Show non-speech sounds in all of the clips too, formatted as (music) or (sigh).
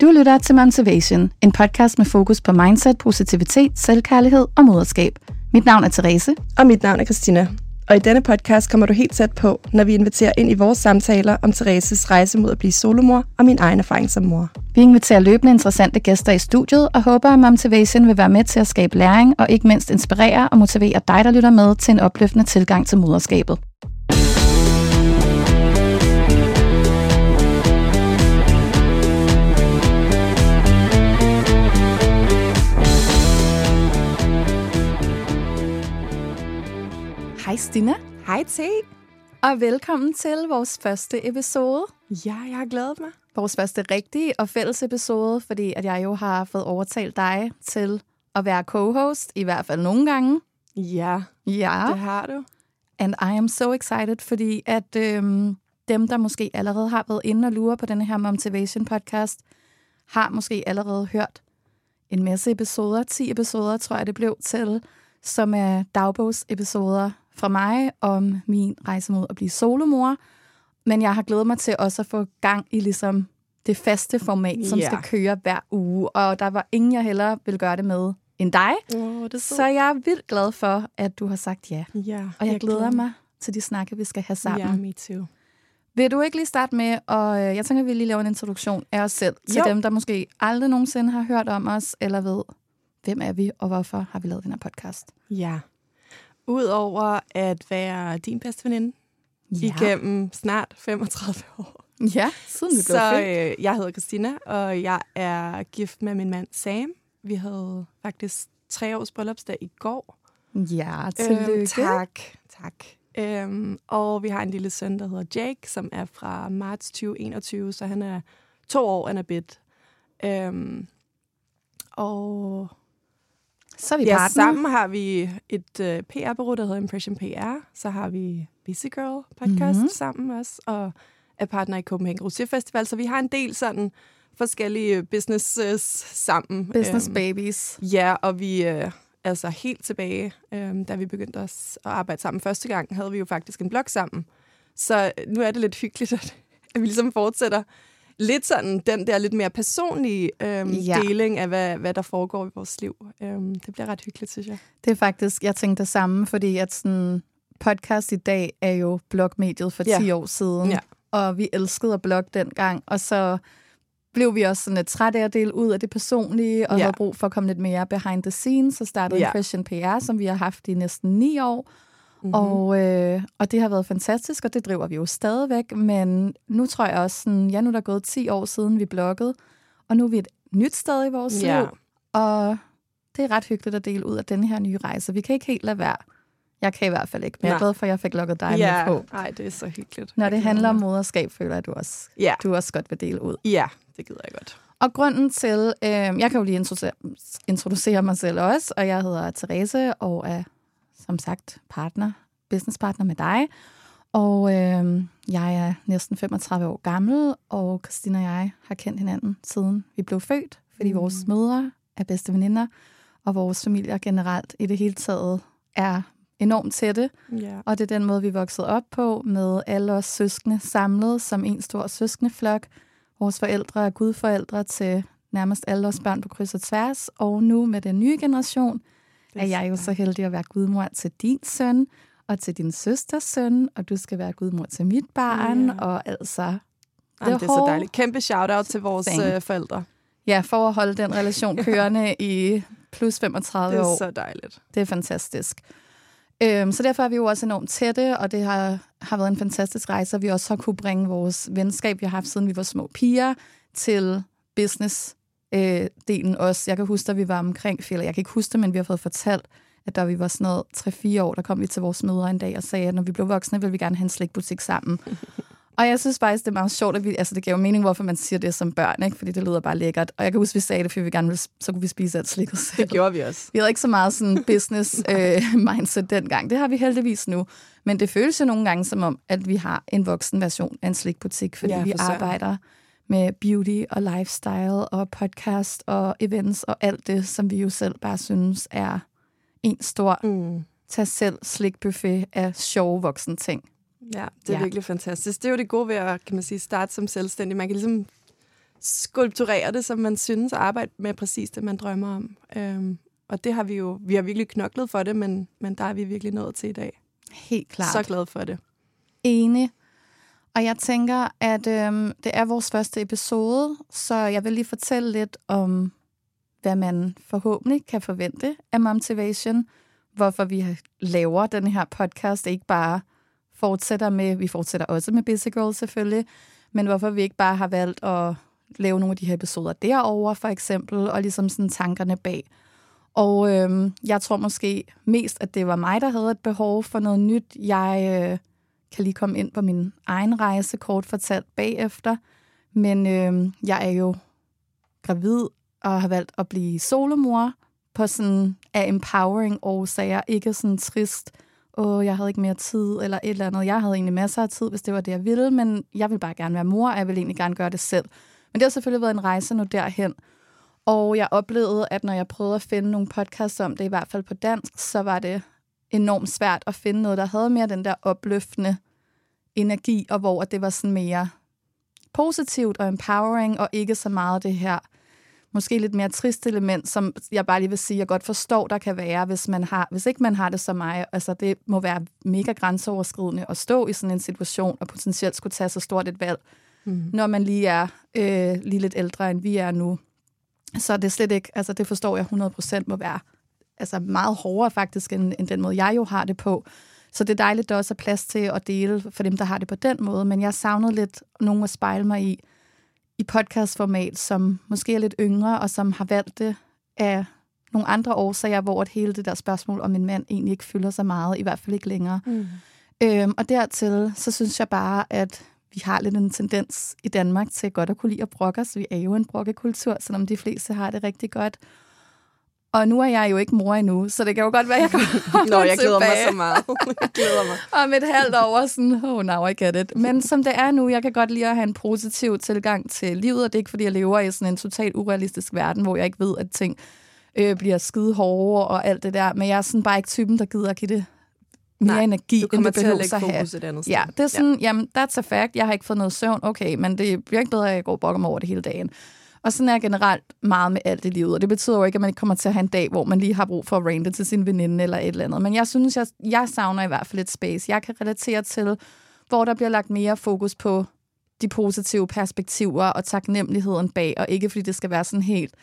Du lytter til Motivation, en podcast med fokus på mindset, positivitet, selvkærlighed og moderskab. Mit navn er Therese. Og mit navn er Christina. Og i denne podcast kommer du helt tæt på, når vi inviterer ind i vores samtaler om Thereses rejse mod at blive solomor og min egen erfaring som mor. Vi inviterer løbende interessante gæster i studiet og håber, at Motivation vil være med til at skabe læring og ikke mindst inspirere og motivere dig, der lytter med til en opløftende tilgang til moderskabet. Hej Stina. Hej T. Og velkommen til vores første episode. Ja, jeg har glædet mig. Vores første rigtige og fælles episode, fordi at jeg jo har fået overtalt dig til at være co-host, i hvert fald nogle gange. Ja, Ja, det har du. and I am so excited, fordi at øhm, dem, der måske allerede har været inde og lure på denne her Motivation podcast, har måske allerede hørt en masse episoder, 10 episoder, tror jeg det blev til, som er dagbogsepisoder fra mig om min rejse mod at blive solomor. Men jeg har glædet mig til også at få gang i ligesom det faste format, som Ja. skal køre hver uge. Og der var ingen, jeg hellere vil gøre det med end dig. Åh, det er Så jeg er vildt glad for, at du har sagt ja. Ja, Og jeg, jeg glæder mig til de snakke, vi skal have sammen. Ja, me too. Vil du ikke lige starte med, og øh, jeg tænker, at vi lige laver en introduktion af os selv, til Jo. dem, der måske aldrig nogensinde har hørt om os, eller ved, hvem er vi, og hvorfor har vi lavet den her podcast? Ja. Udover at være din bedste veninde ja. igennem snart 35 år. Ja, siden vi blev Så født. øh, jeg hedder Christina, og jeg er gift med min mand Sam. Vi havde faktisk tre års bryllupsdag i går. Ja, tillykke. Øhm, tak, tak. Øhm, og vi har en lille søn, der hedder Jake, som er fra marts 2021, så han er to år and a bit. Øhm, og Så er vi ja, partner. sammen har vi et øh, PR-bureau, der hedder Impression PR. Så har vi Busy Girl podcast Mhm. mm-hmm. sammen også, og er partner i Copenhagen Rosé Festival. Så vi har en del sådan forskellige businesses sammen. Business Øhm, babies. Ja, og vi øh, altså helt tilbage, øh, da vi begyndte os at arbejde sammen første gang, havde vi jo faktisk en blog sammen. Så øh, nu er det lidt hyggeligt, at, at vi ligesom fortsætter lidt sådan den der lidt mere personlige øh, Ja. deling af, hvad, hvad der foregår i vores liv. Øh, det bliver ret hyggeligt, synes jeg. Det er faktisk, jeg tænkte det samme, fordi at sådan, podcast i dag er jo blogmediet for 10 Ja. år siden. Ja. Og vi elskede at blogge dengang, og så blev vi også sådan lidt trætte af at dele ud af det personlige, og Ja. havde brug for at komme lidt mere behind the scenes, så startede Ja. Impression PR, som vi har haft i næsten ni år. Mm-hmm. Og, øh, og det har været fantastisk, og det driver vi jo stadigvæk. Men nu tror jeg også, sådan, ja, nu er der gået 10 år siden, vi bloggede, og nu er vi et nyt sted i vores Ja. liv. Og det er ret hyggeligt at dele ud af den her nye rejse. Vi kan ikke helt lade være Jeg kan i hvert fald ikke, men jeg er Nej. glad for, at jeg fik lukket dig ja, med på. ej, det er så hyggeligt. Når det handler om moderskab, føler jeg, at du også, Ja. du også godt vil dele ud. Ja, det gider jeg godt. Og grunden til, øh, jeg kan jo lige introducere, introducere mig selv også, og jeg hedder Therese og er som sagt partner, businesspartner med dig. Og øh, jeg er næsten 35 år gammel, og Christina og jeg har kendt hinanden siden vi blev født, fordi mm. vores mødre er bedste veninder, og vores familier generelt i det hele taget er enormt tætte. Ja. Og det er den måde, vi vokset op på, med alle os søskende samlet som en stor søskendeflok. Vores forældre er gudforældre til nærmest alle os børn på kryds og tværs. Og nu med den nye generation er jeg jo så heldig at være gudmor til din søn og til din søsters søn, og du skal være gudmor til mit barn, Ja. og altså... Jamen, det er så dejligt. Kæmpe shout-out til vores øh, forældre. Ja, for at holde den relation (laughs) kørende i plus 35 Det er år. så dejligt. Det er fantastisk. Øhm, så derfor er vi jo også enormt tætte, og det har, har været en fantastisk rejse, og vi også har kunne bringe vores venskab, vi har haft siden vi var små piger, til business-delen øh, delen også. Jeg kan huske, at vi var omkring, eller jeg kan ikke huske det, men vi har fået fortalt, at da vi var sådan noget 3-4 år, der kom vi til vores mødre en dag og sagde, at når vi blev voksne, vil vi gerne have en slikbutik sammen. (laughs) Og jeg synes faktisk, det er meget sjovt, at vi, altså det giver jo mening, hvorfor man siger det som børn, ikke? fordi det lyder bare lækkert. Og jeg kan huske, vi sagde det, fordi vi gerne ville, så kunne vi spise alt slikket selv. Det gjorde vi også. Vi havde ikke så meget sådan (laughs) business øh, mindset dengang. Det har vi heldigvis nu. Men det føles jo nogle gange som om, at vi har en voksen version af en slikbutik, fordi Ja, for vi søren. Med beauty og lifestyle og podcast og events og alt det, som vi jo selv bare synes er en stor Mm. tag selv slikbuffet af sjove voksne ting. Ja, det er ja. virkelig fantastisk. Det er jo det gode ved at kan man sige, starte som selvstændig. Man kan ligesom skulpturere det, som man synes, og arbejde med præcis det, man drømmer om. Øhm, og det har vi jo, vi har virkelig knoklet for det, men, men der er vi virkelig nået til i dag. Helt klart. Så glad for det. Enig. Og jeg tænker, at øhm, det er vores første episode, så jeg vil lige fortælle lidt om, hvad man forhåbentlig kan forvente af Motivation, hvorfor vi laver den her podcast, ikke bare fortsætter med, vi fortsætter også med Busy Girl selvfølgelig, men hvorfor vi ikke bare har valgt at lave nogle af de her episoder derover for eksempel, og ligesom sådan tankerne bag. Og øhm, jeg tror måske mest, at det var mig, der havde et behov for noget nyt. Jeg øh, kan lige komme ind på min egen rejse, kort fortalt bagefter. Men øh, jeg er jo gravid og har valgt at blive solomor på sådan af empowering årsager, ikke sådan trist, åh, jeg havde ikke mere tid, eller et eller andet. Jeg havde egentlig masser af tid, hvis det var det, jeg ville, men jeg vil bare gerne være mor, og jeg vil egentlig gerne gøre det selv. Men det har selvfølgelig været en rejse nu derhen. Og jeg oplevede, at når jeg prøvede at finde nogle podcasts om det, i hvert fald på dansk, så var det enormt svært at finde noget, der havde mere den der opløftende energi, og hvor det var sådan mere positivt og empowering, og ikke så meget det her måske lidt mere trist element, som jeg bare lige vil sige, jeg godt forstår, der kan være, hvis, man har, hvis ikke man har det som mig. Altså, det må være mega grænseoverskridende at stå i sådan en situation, og potentielt skulle tage så stort et valg, mm. når man lige er øh, lige lidt ældre, end vi er nu. Så det er slet ikke, altså det forstår jeg 100% må være altså meget hårdere faktisk, end, end den måde, jeg jo har det på. Så det er dejligt, der også er plads til at dele for dem, der har det på den måde. Men jeg savnede lidt nogen at spejle mig i, i podcastformat, som måske er lidt yngre, og som har valgt det af nogle andre årsager, hvor at hele det der spørgsmål om en mand egentlig ikke fylder så meget, i hvert fald ikke længere. Mm. Øhm, og dertil, så synes jeg bare, at vi har lidt en tendens i Danmark til godt at kunne lide at brokke os. Vi er jo en brokkekultur, selvom de fleste har det rigtig godt. Og nu er jeg jo ikke mor endnu, så det kan jo godt være, at jeg kommer (laughs) Nå, jeg glæder mig tilbage så meget. jeg glæder mig. (laughs) om et halvt år, sådan, oh, now I get it. Men som det er nu, jeg kan godt lide at have en positiv tilgang til livet, og det er ikke, fordi jeg lever i sådan en totalt urealistisk verden, hvor jeg ikke ved, at ting øh, bliver skide hårde og alt det der. Men jeg er sådan bare ikke typen, der gider at give det mere Nej, energi, Du end det til at behøver lægge at have. fokus et andet sted. Ja, det er sådan, ja. jamen, that's a fact. Jeg har ikke fået noget søvn. Okay, men det bliver ikke bedre, at jeg går og brokker mig over det hele dagen. Og sådan er jeg generelt meget med alt i livet. Og det betyder jo ikke, at man ikke kommer til at have en dag, hvor man lige har brug for at rante til sin veninde eller et eller andet. Men jeg synes, jeg, jeg savner i hvert fald et space. Jeg kan relatere til, hvor der bliver lagt mere fokus på de positive perspektiver og taknemmeligheden bag, og ikke fordi det skal være sådan helt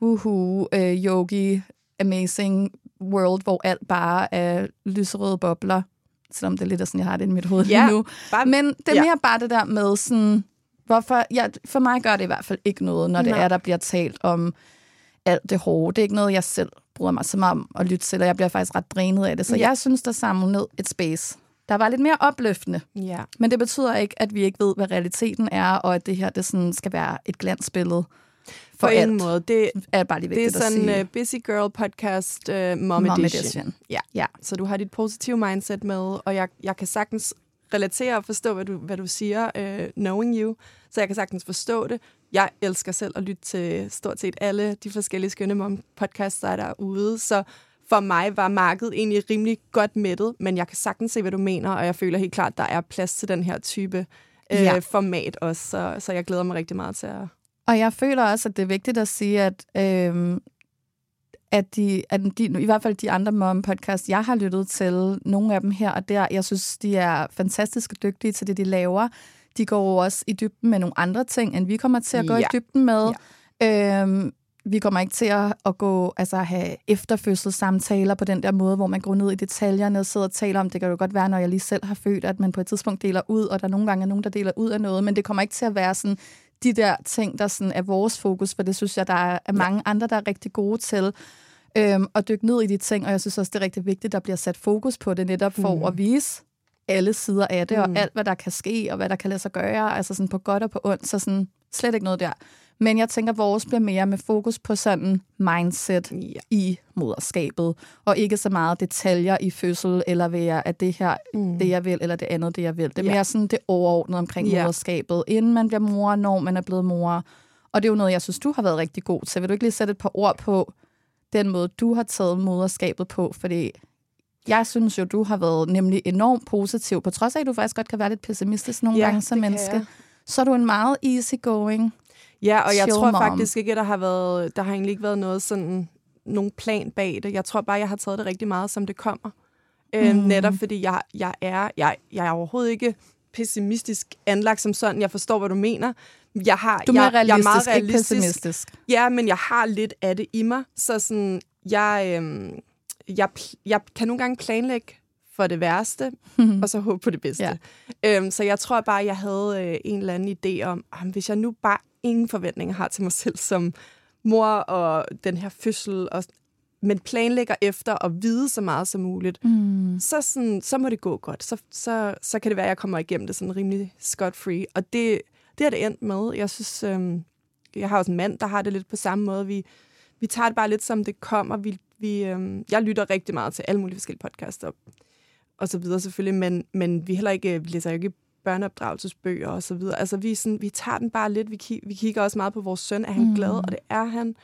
uhu, øh, yogi, amazing world, hvor alt bare er lyserøde bobler, selvom det er lidt sådan, jeg har det i mit hoved Ja, lige nu. bare- Men det er ja. mere bare det der med sådan, hvorfor, ja, for mig gør det i hvert fald ikke noget, når det Nej. er, der bliver talt om alt det hårde. Det er ikke noget, jeg selv bryder mig så meget om at lytte til, og jeg bliver faktisk ret drænet af det. Så Ja. jeg synes, der samlede et space, der var lidt mere opløftende. Ja. Men det betyder ikke, at vi ikke ved, hvad realiteten er, og at det her det sådan skal være et glansbillede for På ingen måde. Det, er bare lige det er vigtigt sådan sige. uh, Busy Girl podcast uh, Mom, Mom Edition. Edition. Ja. Ja. Så du har dit positive mindset med, og jeg, jeg kan sagtens relatere og forstå, hvad du, hvad du siger, uh, knowing you. Så jeg kan sagtens forstå det. Jeg elsker selv at lytte til stort set alle de forskellige skønne mom podcasts, der er derude. Så for mig var markedet egentlig rimelig godt mættet, men jeg kan sagtens se, hvad du mener, og jeg føler helt klart, at der er plads til den her type øh, Ja. format også. Så, så jeg glæder mig rigtig meget til at... Og jeg føler også, at det er vigtigt at sige, at, øhm, at, de, at de, i hvert fald de andre mom-podcasts, jeg har lyttet til, nogle af dem her og der, jeg synes, de er fantastisk dygtige til det, de laver. De går jo også i dybden med nogle andre ting, end vi kommer til at gå Ja. i dybden med. Ja. Øhm, vi kommer ikke til at, at gå, altså have efterfødselssamtaler på den der måde, hvor man går ned i detaljerne og sidder og taler om, det kan jo godt være, når jeg lige selv har født, at man på et tidspunkt deler ud, og der nogle gange er nogen, der deler ud af noget, men det kommer ikke til at være sådan de der ting, der sådan er vores fokus, for det synes jeg, der er er mange andre, der er rigtig gode til øhm, at dykke ned i de ting, og jeg synes også, det er rigtig vigtigt, at der bliver sat fokus på det netop for mm. at vise alle sider af det, mm. og alt, hvad der kan ske, og hvad der kan lade sig gøre, altså sådan på godt og på ondt, så sådan slet ikke noget der. Men jeg tænker, at vores bliver mere med fokus på sådan mindset Ja. i moderskabet, og ikke så meget detaljer i fødsel, eller ved jeg, at det her, mm. det jeg vil, eller det andet, det jeg vil. Det er Ja. mere sådan det overordnede omkring Ja. moderskabet, inden man bliver mor, når man er blevet mor. Og det er jo noget, jeg synes, du har været rigtig god til. Vil du ikke lige sætte et par ord på den måde, du har taget moderskabet på? Fordi jeg synes jo, du har været nemlig enormt positiv, på trods af, at du faktisk godt kan være lidt pessimistisk nogle Ja, gange som menneske. jeg. Så er du en meget easygoing. Ja, og jeg tror mom. faktisk ikke, at der har været, der har egentlig ikke været noget sådan, nogen plan bag det. Jeg tror bare, jeg har taget det rigtig meget, som det kommer. Mm. Mm. netop fordi jeg, jeg, er, jeg, jeg er overhovedet ikke pessimistisk anlagt som sådan. Jeg forstår, hvad du mener. Jeg, har, Du er jeg, jeg er realistisk, meget ikke realistisk. pessimistisk. Ja, men jeg har lidt af det i mig. Så sådan, jeg, øhm, jeg, jeg kan nogle gange planlægge for det værste, (laughs) og så håbe på det bedste. Ja. Øhm, så jeg tror bare, jeg havde øh, en eller anden idé om, at hvis jeg nu bare ingen forventninger har til mig selv som mor og den her fødsel, og, men planlægger efter at vide så meget som muligt, Mm. så, sådan, så må det gå godt. Så, så, så kan det være, at jeg kommer igennem det sådan rimelig scot-free. Og det, det er det endt med. Jeg synes, øhm, jeg har også en mand, der har det lidt på samme måde. Vi, vi tager det bare lidt, som det kommer. Vi, vi, øhm, jeg lytter rigtig meget til alle mulige forskellige podcaster og så videre selvfølgelig, men, men vi heller ikke, vi læser jo ikke børneopdragelsesbøger og så videre. Altså vi, sådan, vi tager den bare lidt. Vi, ki- vi kigger også meget på vores søn. Er han mm. glad? Og det er han.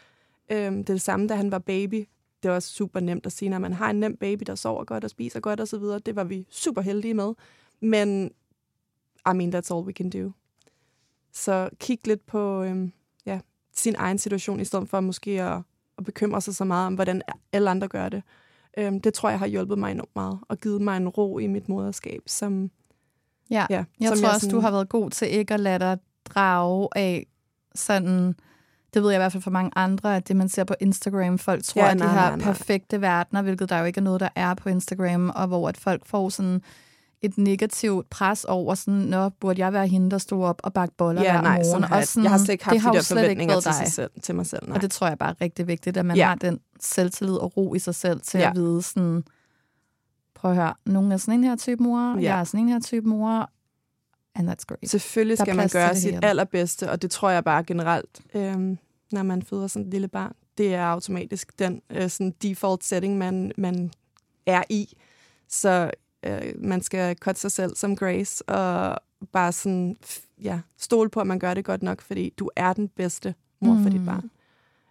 Øhm, det er det samme, da han var baby. Det var super nemt at sige, når man har en nem baby, der sover godt og spiser godt og så videre. Det var vi super heldige med. Men I mean, that's all we can do. Så kig lidt på øhm, ja, sin egen situation, i stedet for måske at, at bekymre sig så meget om, hvordan alle andre gør det. Øhm, det tror jeg har hjulpet mig enormt meget, og givet mig en ro i mit moderskab, som, Ja, ja, jeg tror også, du har været god til ikke at lade dig drage af sådan... Det ved jeg i hvert fald for mange andre, at det, man ser på Instagram, folk tror, Ja, ja, at de nej, nej, nej. perfekte verdener, hvilket der jo ikke er noget, der er på Instagram, og hvor at folk får sådan et negativt pres over sådan, nå, burde jeg være hende, der stod op og bagte boller ja, hver nej, morgen? sådan har og jeg, sådan, jeg har slet ikke haft det har de der forventninger til, sig selv, til mig selv. Nej. Og det tror jeg bare er rigtig vigtigt, at man Ja. har den selvtillid og ro i sig selv til ja. at vide sådan, prøv at høre, nogen er sådan en her type mor, Ja. jeg er sådan en her type mor, and that's great. Selvfølgelig skal man gøre sit hele. allerbedste, og det tror jeg bare generelt, øhm, når man føder sådan et lille barn. Det er automatisk den øh, sådan default setting, man, man er i. Så øh, man skal cutte sig selv som Grace, og bare sådan, ja, stole på, at man gør det godt nok, fordi du er den bedste mor mm. for dit Mm. barn.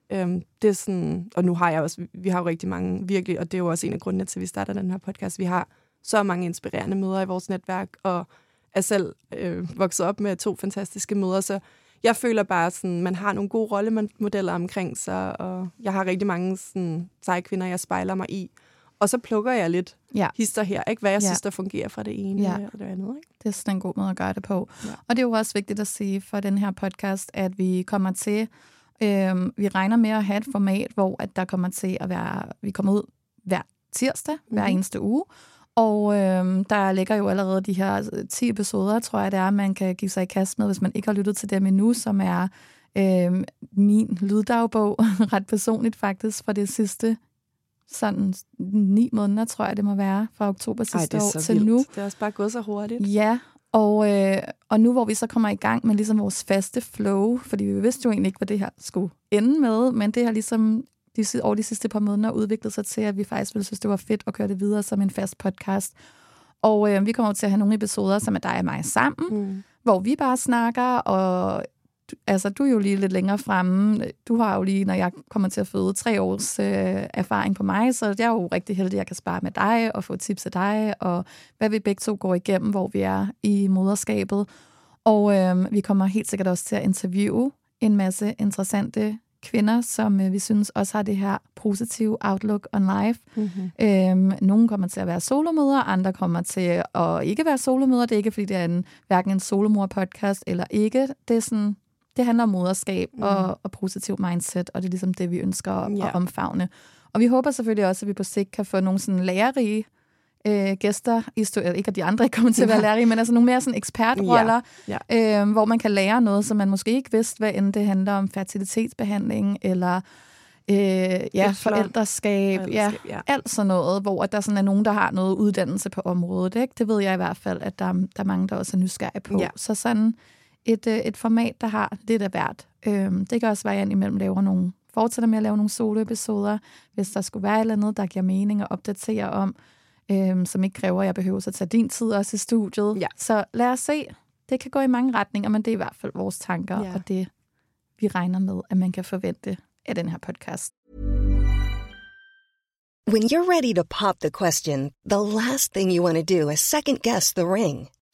Øhm, det er sådan, og nu har jeg også, vi har jo rigtig mange, virkelig, og det er jo også en af grundene til, at vi starter den her podcast. Vi har så mange inspirerende møder i vores netværk, og er selv øh, vokset op med to fantastiske møder, så jeg føler bare, sådan, man har nogle gode rollemodeller omkring sig, og jeg har rigtig mange sådan, seje kvinder, jeg spejler mig i. Og så plukker jeg lidt Ja. hister her, ikke? hvad jeg Ja. synes, der fungerer fra det ene Ja. og det andet. Ikke? Det er sådan en god måde at gøre det på. Ja. Og det er jo også vigtigt at sige for den her podcast, at vi kommer til, øhm, vi regner med at have et format, hvor at der kommer til at være, vi kommer ud hver tirsdag, mm-hmm. hver Mhm. eneste uge. Og øhm, der ligger jo allerede de her øh, 10 episoder, tror jeg det er, man kan give sig i kast med, hvis man ikke har lyttet til dem endnu, som er øh, min lyddagbog, (laughs) ret personligt faktisk, fra det sidste sådan ni måneder, tror jeg, det må være, fra oktober sidste Ej, år til vildt. nu. Det er også bare gået så hurtigt. Ja, og, øh, og nu hvor vi så kommer i gang med ligesom vores faste flow, fordi vi vidste jo egentlig ikke, hvad det her skulle ende med, men det har ligesom de, over de sidste par måneder udviklet sig til, at vi faktisk ville synes, det var fedt at køre det videre som en fast podcast. Og øh, vi kommer til at have nogle episoder, som er dig og mig sammen, Mm. hvor vi bare snakker, og du, altså, du er jo lige lidt længere fremme. Du har jo lige, når jeg kommer til at føde, tre års øh, erfaring på mig, så jeg er jo rigtig heldig, at jeg kan spare med dig og få tips af dig, og hvad vi begge to går igennem, hvor vi er i moderskabet. Og øh, vi kommer helt sikkert også til at interviewe en masse interessante kvinder, som øh, vi synes også har det her positive outlook on life. Mm-hmm. Øhm, nogle kommer til at være solomøder, andre kommer til at ikke være solomøder. Det er ikke, fordi det er en, hverken en solomor-podcast eller ikke. Det, er sådan, det handler om moderskab mm. og, og positiv mindset, og det er ligesom det, vi ønsker at, Ja. at omfavne. Og vi håber selvfølgelig også, at vi på sigt kan få nogle sådan lærerige øh, gæster, ikke at de andre ikke kommer til at være lærerige, men altså nogle mere sådan ekspertroller, Ja, øh, hvor man kan lære noget, som man måske ikke vidste, hvad end det handler om fertilitetsbehandling, eller øh, ja, forældreskab, ja, ja. alt sådan noget, hvor der sådan er nogen, der har noget uddannelse på området. Ikke? Det ved jeg i hvert fald, at der, er- der er mange, der også er nysgerrige på. Ja. Så sådan et, øh, et format, der har lidt af hvert. Øhm, det kan også være, at jeg indimellem laver nogle, fortsætter med at lave nogle soloepisoder, hvis der skulle være et eller andet, der giver mening at opdatere om, øhm, som ikke kræver, at jeg behøver at tage din tid også i studiet. Ja. Så lad os se. Det kan gå i mange retninger, men det er i hvert fald vores tanker, Ja. og det vi regner med, at man kan forvente af den her podcast. When you're ready to pop the question, the last thing you want to do is second guess the ring.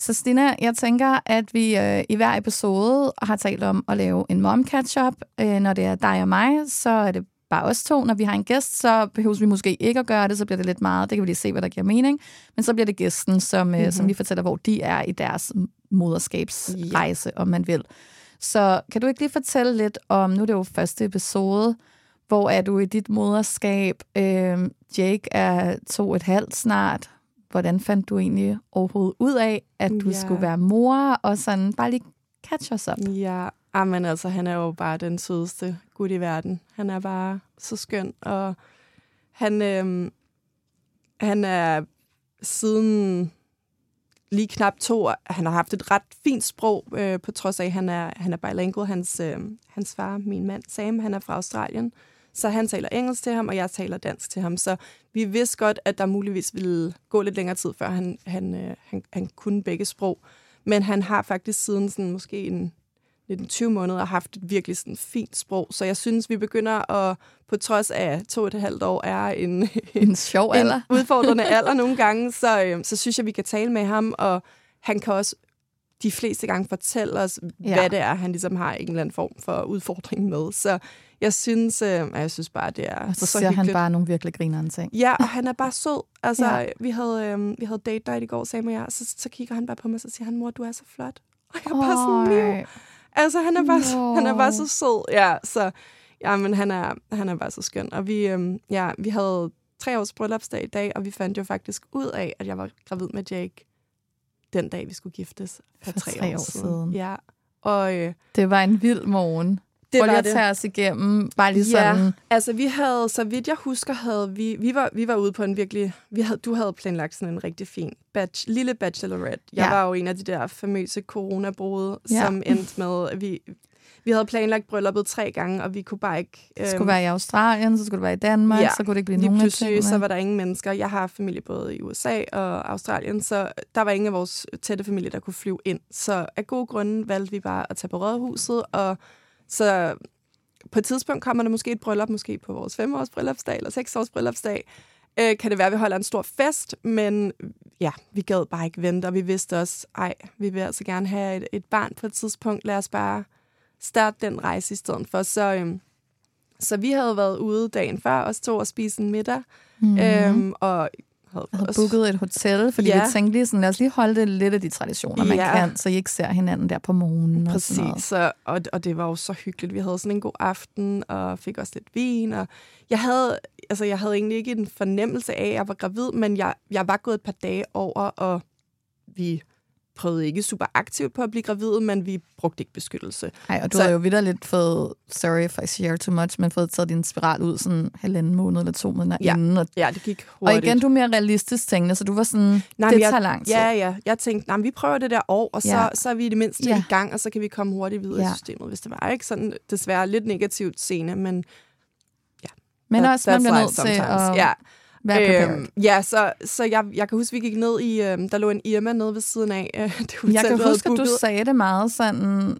Så Stina, jeg tænker, at vi øh, i hver episode har talt om at lave en mom catch-up. Øh, når det er dig og mig, så er det bare os to. Når vi har en gæst, så behøver vi måske ikke at gøre det, så bliver det lidt meget. Det kan vi lige se, hvad der giver mening. Men så bliver det gæsten, som, mm-hmm. øh, som lige fortæller, hvor de er i deres moderskabsrejse, ja. om man vil. Så kan du ikke lige fortælle lidt om, nu er det jo første episode, hvor er du i dit moderskab? Øh, Jake er to og et halvt snart. Hvordan fandt du egentlig overhovedet ud af, at du Ja. skulle være mor? Og sådan bare lige catch us up. Ja, ah, men altså, han er jo bare den sødeste gut i verden. Han er bare så skøn, og han, øhm, han er siden lige knap to han har haft et ret fint sprog, øh, på trods af, at han er, han er bilingual. Hans, øh, hans far, min mand Sam, han er fra Australien, Så han taler engelsk til ham, og jeg taler dansk til ham. Så vi vidste godt, at der muligvis ville gå lidt længere tid, før han, han, øh, han, han kunne begge sprog. Men han har faktisk siden sådan, måske en 19-20 måneder haft et virkelig sådan fint sprog. Så jeg synes, vi begynder at, på trods af to og et halvt år, er en, (laughs) En sjov alder. en udfordrende alder nogle gange, så, øh, så synes jeg, vi kan tale med ham, og han kan også de fleste gange fortælle os, Ja. hvad det er, han ligesom har en eller anden form for udfordring med. Så jeg synes, øh, jeg synes bare, det er Og så, så, siger han hyggeligt. bare nogle virkelig grinerende ting. Ja, og han er bare sød. Altså, Ja. vi, havde, øh, vi havde date night i går, Sam og jeg, og så, så kigger han bare på mig, og så siger han, mor, du er så flot. (laughs) Og jeg er bare sådan. "Miu." Altså, han er bare, Nå. han er bare så sød. Ja, så ja, men han er, han er bare så skøn. Og vi, øhm, ja, vi havde tre års bryllupsdag i dag, og vi fandt jo faktisk ud af, at jeg var gravid med Jake den dag, vi skulle giftes for, For tre år siden. Ja, og øh, Det var en vild morgen. det Prøv lige at det. tage os igennem, bare lige sådan... Ja, altså vi havde, så vidt jeg husker, havde vi, vi var, vi var ude på en virkelig, vi havde, du havde planlagt sådan en rigtig fin batch, lille bachelorette. Jeg Ja. var jo en af de der famøse coronabrud, Ja. ja. som endte med, at vi, vi havde planlagt brylluppet tre gange, og vi kunne bare ikke... Det skulle være i Australien, så skulle det være i Danmark, Ja, så kunne det ikke blive nogen pludselig, tingene. så var der ingen mennesker. Jeg har familie både i USA og Australien, så der var ingen af vores tætte familie, der kunne flyve ind. Så af gode grunde valgte vi bare at tage på Rådhuset, og så på et tidspunkt kommer der måske et bryllup, måske på vores femårs bryllupsdag eller seksårs bryllupsdag. Øh, kan det være, at vi holder en stor fest, men ja, vi gad bare ikke vente, og vi vidste også, ej, vi vil altså gerne have et, et barn på et tidspunkt. Lad os bare starte den rejse i stedet for. Så, øhm, så vi havde været ude dagen før, os to, og spise en middag, mm. øhm, og havde, Jeg havde også- booket et hotel, fordi Ja. vi tænkte lige sådan, lad os lige holde det lidt af de traditioner, man Ja. kan, så I ikke ser hinanden der på morgenen. Og sådan noget. Præcis, så, og, og det var jo så hyggeligt. Vi havde sådan en god aften, og fik også lidt vin. Og jeg, havde, altså, jeg havde egentlig ikke en fornemmelse af, at jeg var gravid, men jeg, jeg var gået et par dage over, og vi prøvede ikke super aktivt på at blive gravid, men vi brugte ikke beskyttelse. Ej, og du Så- har jo videre lidt fået, sorry if I share too much, men fået taget din spiral ud sådan halvanden måned eller to måneder Ja, inden. Og, Ja, det gik og hurtigt. igen, du er mere realistisk tænkende, så du var sådan, Nej, det jeg, tager lang tid. Ja, ja. Jeg tænkte, nej, vi prøver det der år, og så, Ja. ja. så er vi i det mindste Ja. ja. i gang, og så kan vi komme hurtigt videre Ja. i systemet, hvis det var. Ikke sådan desværre lidt negativt scene, men Men that- også, man bliver nødt til at ja. Øhm, ja, så, så jeg, jeg kan huske, vi gik ned i, øhm, der lå en Irma nede ved siden af øh, (laughs) det hotel, Jeg kan huske, at du sagde det meget sådan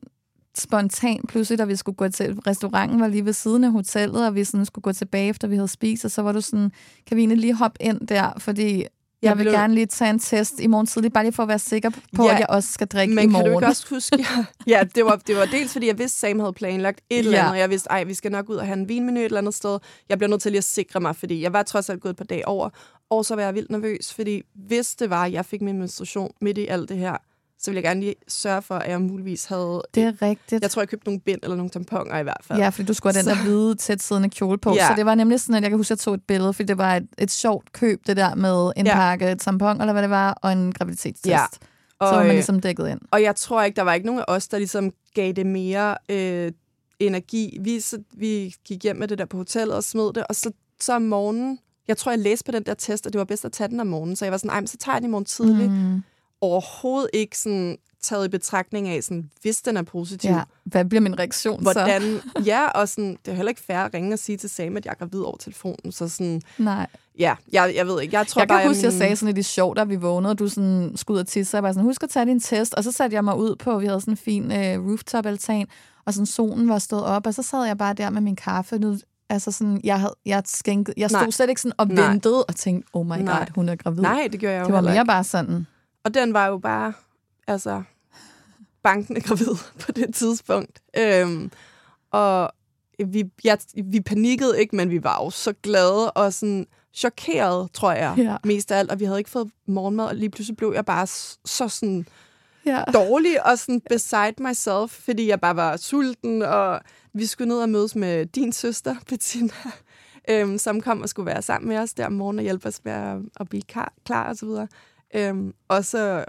spontant pludselig, da vi skulle gå til restauranten, var lige ved siden af hotellet, og vi sådan skulle gå tilbage, efter vi havde spist, og så var du sådan, kan vi egentlig lige hoppe ind der, fordi jeg, Jeg vil blev- gerne lige tage en test i morgen tidlig, bare lige for at være sikker på, Ja, at jeg også skal drikke Men i kan du morgen. ikke også huske... (laughs) ja, det var, det var dels, fordi jeg vidste, Sam havde planlagt et eller Ja. andet, og jeg vidste, ej, vi skal nok ud og have en vinmenu et eller andet sted. Jeg bliver nødt til lige at sikre mig, fordi jeg var trods alt gået et par dage over, og så var jeg vildt nervøs, fordi hvis det var, at jeg fik min menstruation midt i alt det her, så ville jeg gerne lige sørge for, at jeg muligvis havde... Det er rigtigt. Jeg tror, jeg købte nogle bind eller nogle tamponer i hvert fald. Ja, fordi du skulle have den der hvide, tæt siddende kjole på. Ja. Så det var nemlig sådan, at jeg kan huske, at jeg tog et billede, fordi det var et, et sjovt køb, det der med en Ja. pakke tampon, eller hvad det var, og en graviditetstest. Ja. Så var man ligesom dækket ind. Og jeg tror ikke, der var ikke nogen af os, der ligesom gav det mere øh, energi. Vi, så, vi gik hjem med det der på hotellet og smed det, og så, så om morgenen, jeg tror, jeg læste på den der test, at det var bedst at tage den om morgenen, så jeg var sådan, ej, men så tager jeg den i morgen tidlig. Mm. Overhovedet ikke sådan taget i betragtning af, sådan, hvis den er positiv. Ja. Hvad bliver min reaktion så? Hvordan, (laughs) ja, og sådan, det er heller ikke fair at ringe og sige til Sam, at jeg er gravid over telefonen. Så sådan, Nej. ja, jeg, jeg ved ikke. Jeg tror jeg bare, kan huske, jeg min- sagde sådan lidt i sjov, da vi vågnede, og du sådan skulle ud og tisse, så jeg var sådan, husk at tage din test. Og så satte jeg mig ud på, vi havde sådan en fin øh, rooftop-altan, og sådan solen var stået op, og så sad jeg bare der med min kaffe. Nu, altså sådan, jeg, havde, jeg, skænkede, jeg stod Nej. slet ikke sådan og Nej. ventede og tænkte, oh my god, Nej. hun er gravid. Nej, det gjorde jeg jo det var mere ikke. bare sådan, Og den var jo bare, altså, bankende gravid (laughs) på det tidspunkt. Øhm, og vi, jeg, vi panikkede ikke, men vi var jo så glade og sådan chokeret, tror jeg, Ja. mest af alt. Og vi havde ikke fået morgenmad, og lige pludselig blev jeg bare så sådan ja. dårlig og sådan beside myself, fordi jeg bare var sulten, og vi skulle ned og mødes med din søster, (laughs) Bettina, øhm, som kom og skulle være sammen med os der om morgenen og hjælpe os med at, at blive klar, klar og så videre. Øhm, og så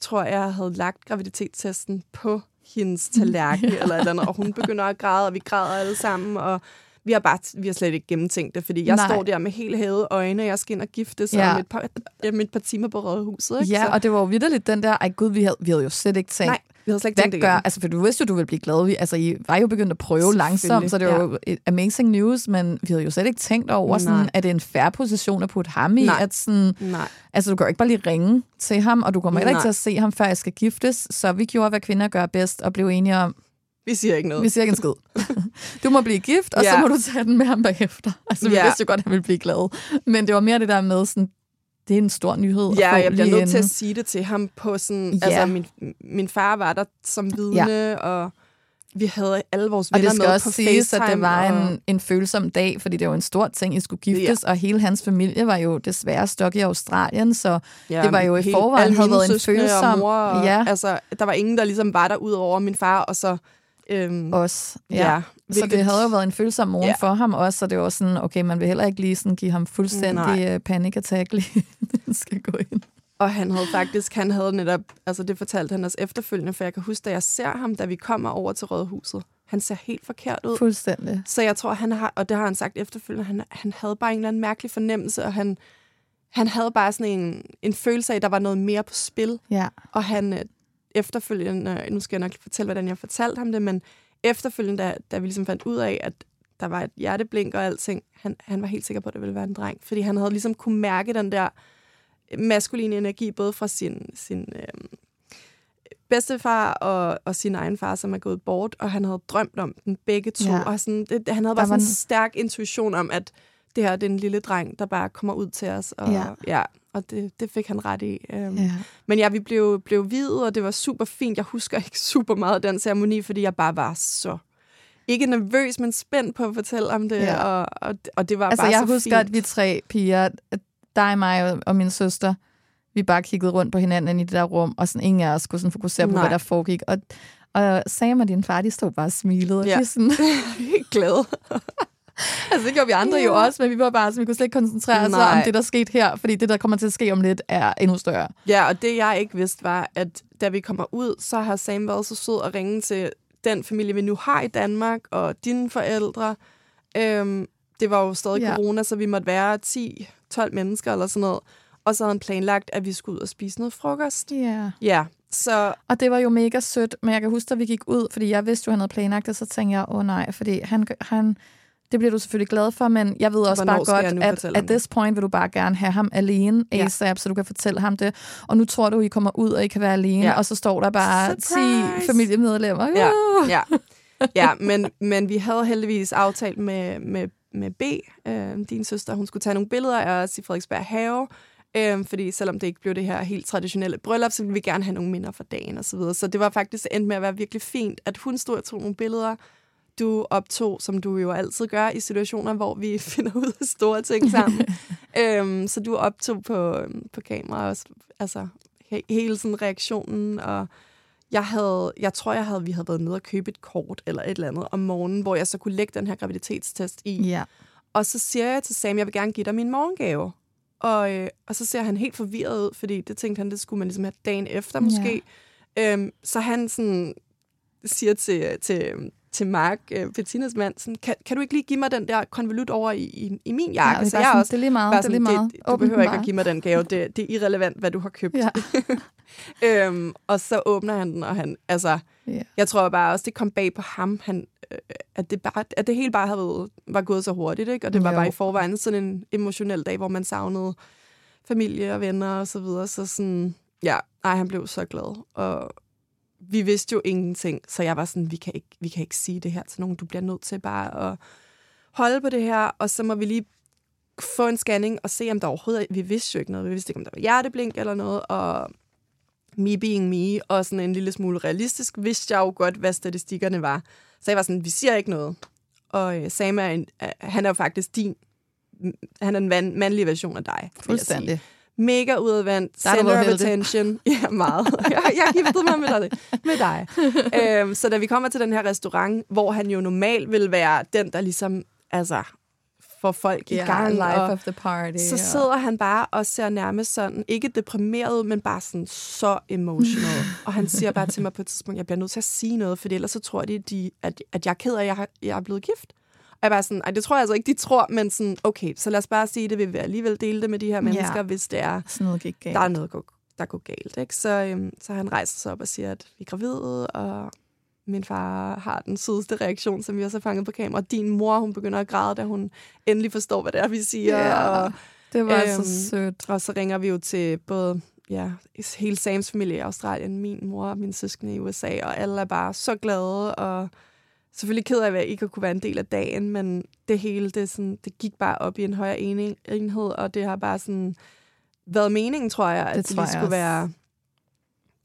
tror jeg, jeg havde lagt graviditetstesten på hendes (laughs) tallerken eller et eller andet, og hun begynder at græde, og vi græder alle sammen, og vi har bare vi har slet ikke gennemtænkt det, fordi jeg Nej. Står der med helt hævede øjne, og jeg skal ind og giftes Ja. ja. om, et par, om et par timer på rådhuset. Ikke? Ja, Så- og det var jo vidderligt den der, ej gud, vi havde, vi havde jo slet ikke tænkt. Nej. Vi havde slet ikke Hvad tænkt det gør, igennem. altså for du vidste jo, du ville blive glad. Vi, altså, I var jo begyndt at prøve langsomt, så det var jo et amazing news, men vi havde jo slet ikke tænkt over, sådan, Nej. at det er en færre position at putte ham i. Nej. At sådan, Nej. altså, du kan jo ikke bare lige ringe til ham, og du kommer heller ikke til at se ham, før jeg skal giftes. Så vi gjorde, hvad kvinder gør bedst, og blev enige om, Vi siger ikke noget. vi siger ikke en skid. (laughs) du må blive gift, og så Ja. må du tage den med ham bagefter. Altså, vi Ja. vidste jo godt, at han ville blive glad. Men det var mere det der med, sådan, det er en stor nyhed. Ja, jeg bliver nødt til at sige det til ham på sådan... Ja. Altså, min, min far var der som vidne, ja. og vi havde alle vores Og venner det skal med også på siges, at det FaceTime, var og... en, en følsom dag, fordi det var en stor ting, I skulle giftes, ja. og hele hans familie var jo desværre stok i Australien, så Ja, det var jo i helt- forvejen havde været en søskende og følsom... Mor, og, ja, Altså, der var ingen, der ligesom var der ud over min far, og så... Øhm, os. Ja. ja, ja. Så hvilket- det havde jo været en følsom morgen Ja. for ham også, så det var sådan, okay, man vil heller ikke lige sådan give ham fuldstændig uh, panikattack lige, (laughs) den skal gå ind. Og han havde faktisk, han havde netop, altså det fortalte han os efterfølgende, for jeg kan huske, da jeg ser ham, da vi kommer over til Rådhuset, han ser helt forkert ud. Fuldstændig. Så jeg tror, han har, og det har han sagt efterfølgende, han, han havde bare en eller anden mærkelig fornemmelse, og han, han havde bare sådan en, en følelse af, at der var noget mere på spil. Ja. Og han øh, efterfølgende, nu skal jeg nok fortælle, hvordan jeg fortalte ham det, men efterfølgende, da, da vi ligesom fandt ud af, at der var et hjerteblink og alting, han, han var helt sikker på, at det ville være en dreng. Fordi han havde ligesom kunne mærke den der maskuline energi, både fra sin, sin øh, bedstefar og, og sin egen far, som er gået bort, og han havde drømt om den begge to. Ja. Og sådan, det, han havde Der bare sådan en- stærk intuition om, at det her det er en lille dreng, der bare kommer ud til os. Og, Ja. ja og det, det fik han ret i. Um, Ja. Men ja, vi blev, blev videt, og det var super fint. Jeg husker ikke (laughs) super meget af den ceremoni, fordi jeg bare var så... Ikke nervøs, men spændt på at fortælle om det, Ja. og, og, og det var Altså, bare jeg så husker, fint. at vi tre piger, dig, mig og, min søster, vi bare kiggede rundt på hinanden i det der rum, og sådan ingen af os skulle sådan fokusere på, Nej. hvad der foregik. Og, og Sam og din far, de stod bare og smilede. Og Ja. de sådan, (laughs) Helt glad. (laughs) (laughs) altså, det gjorde vi andre jo også, men vi var bare sådan, vi kunne slet ikke koncentrere os om det, der skete her, fordi det, der kommer til at ske om lidt, er endnu større. Ja, og det jeg ikke vidste var, at da vi kommer ud, så har Sam været så sød at ringe til den familie, vi nu har i Danmark, og dine forældre. Øhm, det var jo stadig Ja. ja. corona, så vi måtte være 10-12 mennesker eller sådan noget. Og så havde han planlagt, at vi skulle ud og spise noget frokost. Ja. Ja, så Og det var jo mega sødt, men jeg kan huske, at vi gik ud, fordi jeg vidste jo, at han havde planlagt det, så tænkte jeg, åh oh, nej, fordi han, han, det bliver du selvfølgelig glad for, men jeg ved også Hvornår bare godt, at at this point vil du bare gerne have ham alene Ja. ASAP, så du kan fortælle ham det. Og nu tror du, I kommer ud, og I kan være alene, Ja. og så står der bare Surprise! 10 familiemedlemmer. Ja, ja. ja men, men vi havde heldigvis aftalt med, med, med B, øh, din søster, hun skulle tage nogle billeder af os i Frederiksberg Have, øh, fordi selvom det ikke blev det her helt traditionelle bryllup, så ville vi gerne have nogle minder fra dagen og så videre. Så det var faktisk endt med at være virkelig fint, at hun stod og tog nogle billeder, du optog, som du jo altid gør i situationer, hvor vi (laughs) finder ud af store ting sammen. (laughs) øhm, så du optog på, på kamera også, altså he, hele sådan reaktionen, og jeg havde, jeg tror, jeg havde, vi havde været nede og købe et kort eller et eller andet om morgenen, hvor jeg så kunne lægge den her graviditetstest i. Ja. Og så siger jeg til Sam, jeg vil gerne give dig min morgengave. Og, øh, og så ser han helt forvirret ud, fordi det tænkte han, det skulle man ligesom have dagen efter måske. Ja. Øhm, så han sådan siger til, til, til Mark, øh, Bettinas mand, sådan, kan, kan du ikke lige give mig den der konvolut over i, i, i min jakke? Ja, er så jeg sådan, også det er lige meget, bare det er lige sådan, meget. Det, du behøver ikke at give mig den gave. Det, det er irrelevant, hvad du har købt. Ja. (laughs) øhm, og så åbner han den, og han, altså, Ja. jeg tror bare også, det kom bag på ham, han, øh, at, det bare, at det hele bare havde været, var gået så hurtigt, ikke? og det var Jo. bare i forvejen sådan en emotionel dag, hvor man savnede familie og venner og så videre, så sådan, ja, ej, han blev så glad, og vi vidste jo ingenting, så jeg var sådan, vi kan ikke, vi kan ikke sige det her til nogen, du bliver nødt til bare at holde på det her, og så må vi lige få en scanning og se, om der overhovedet vi vidste jo ikke noget, vi vidste ikke, om der var hjerteblink eller noget, og me being me, og sådan en lille smule realistisk, vidste jeg jo godt, hvad statistikkerne var. Så jeg var sådan, vi siger ikke noget. Og øh, Sam er, en, øh, han er jo faktisk din, han er en mand, mandlig version af dig. vil jeg sige. Fuldstændig. Mega udadvendt, Der har du center været of heldig. attention. (laughs) Ja, meget. Jeg, jeg giftede mig med dig. Med dig. (laughs) øhm, så da vi kommer til den her restaurant, hvor han jo normalt vil være den, der ligesom, altså, får folk i Ja, gang. life og of the party. så og- sidder han bare og ser nærmest sådan, ikke deprimeret men bare sådan så emotional. (laughs) og han siger bare til mig på et tidspunkt, jeg bliver nødt til at sige noget, for ellers så tror de, de at, at jeg er ked af, at jeg, jeg er blevet gift. Og jeg bare sådan, Ej, det tror jeg altså ikke, de tror, men sådan, okay, så lad os bare sige det, vi vil alligevel dele det med de her mennesker, Ja. hvis det er, Sådan noget gik galt. der er noget, der går galt. Ikke? Så, øhm, så han rejser sig op og siger, at vi er gravide, og min far har den sødeste reaktion, som vi også har fanget på kamera. Din mor, hun begynder at græde, da hun endelig forstår, hvad det er, vi siger. Ja, og, det var øhm, så sødt. Og så ringer vi jo til både ja, hele Sams familie i Australien, min mor og min søskende i USA, og alle er bare så glade, og selvfølgelig ked af, at jeg ikke kunne være en del af dagen, men det hele, det, sådan, det gik bare op i en højere enhed, og det har bare sådan været meningen, tror jeg, at det, det lige skulle også. være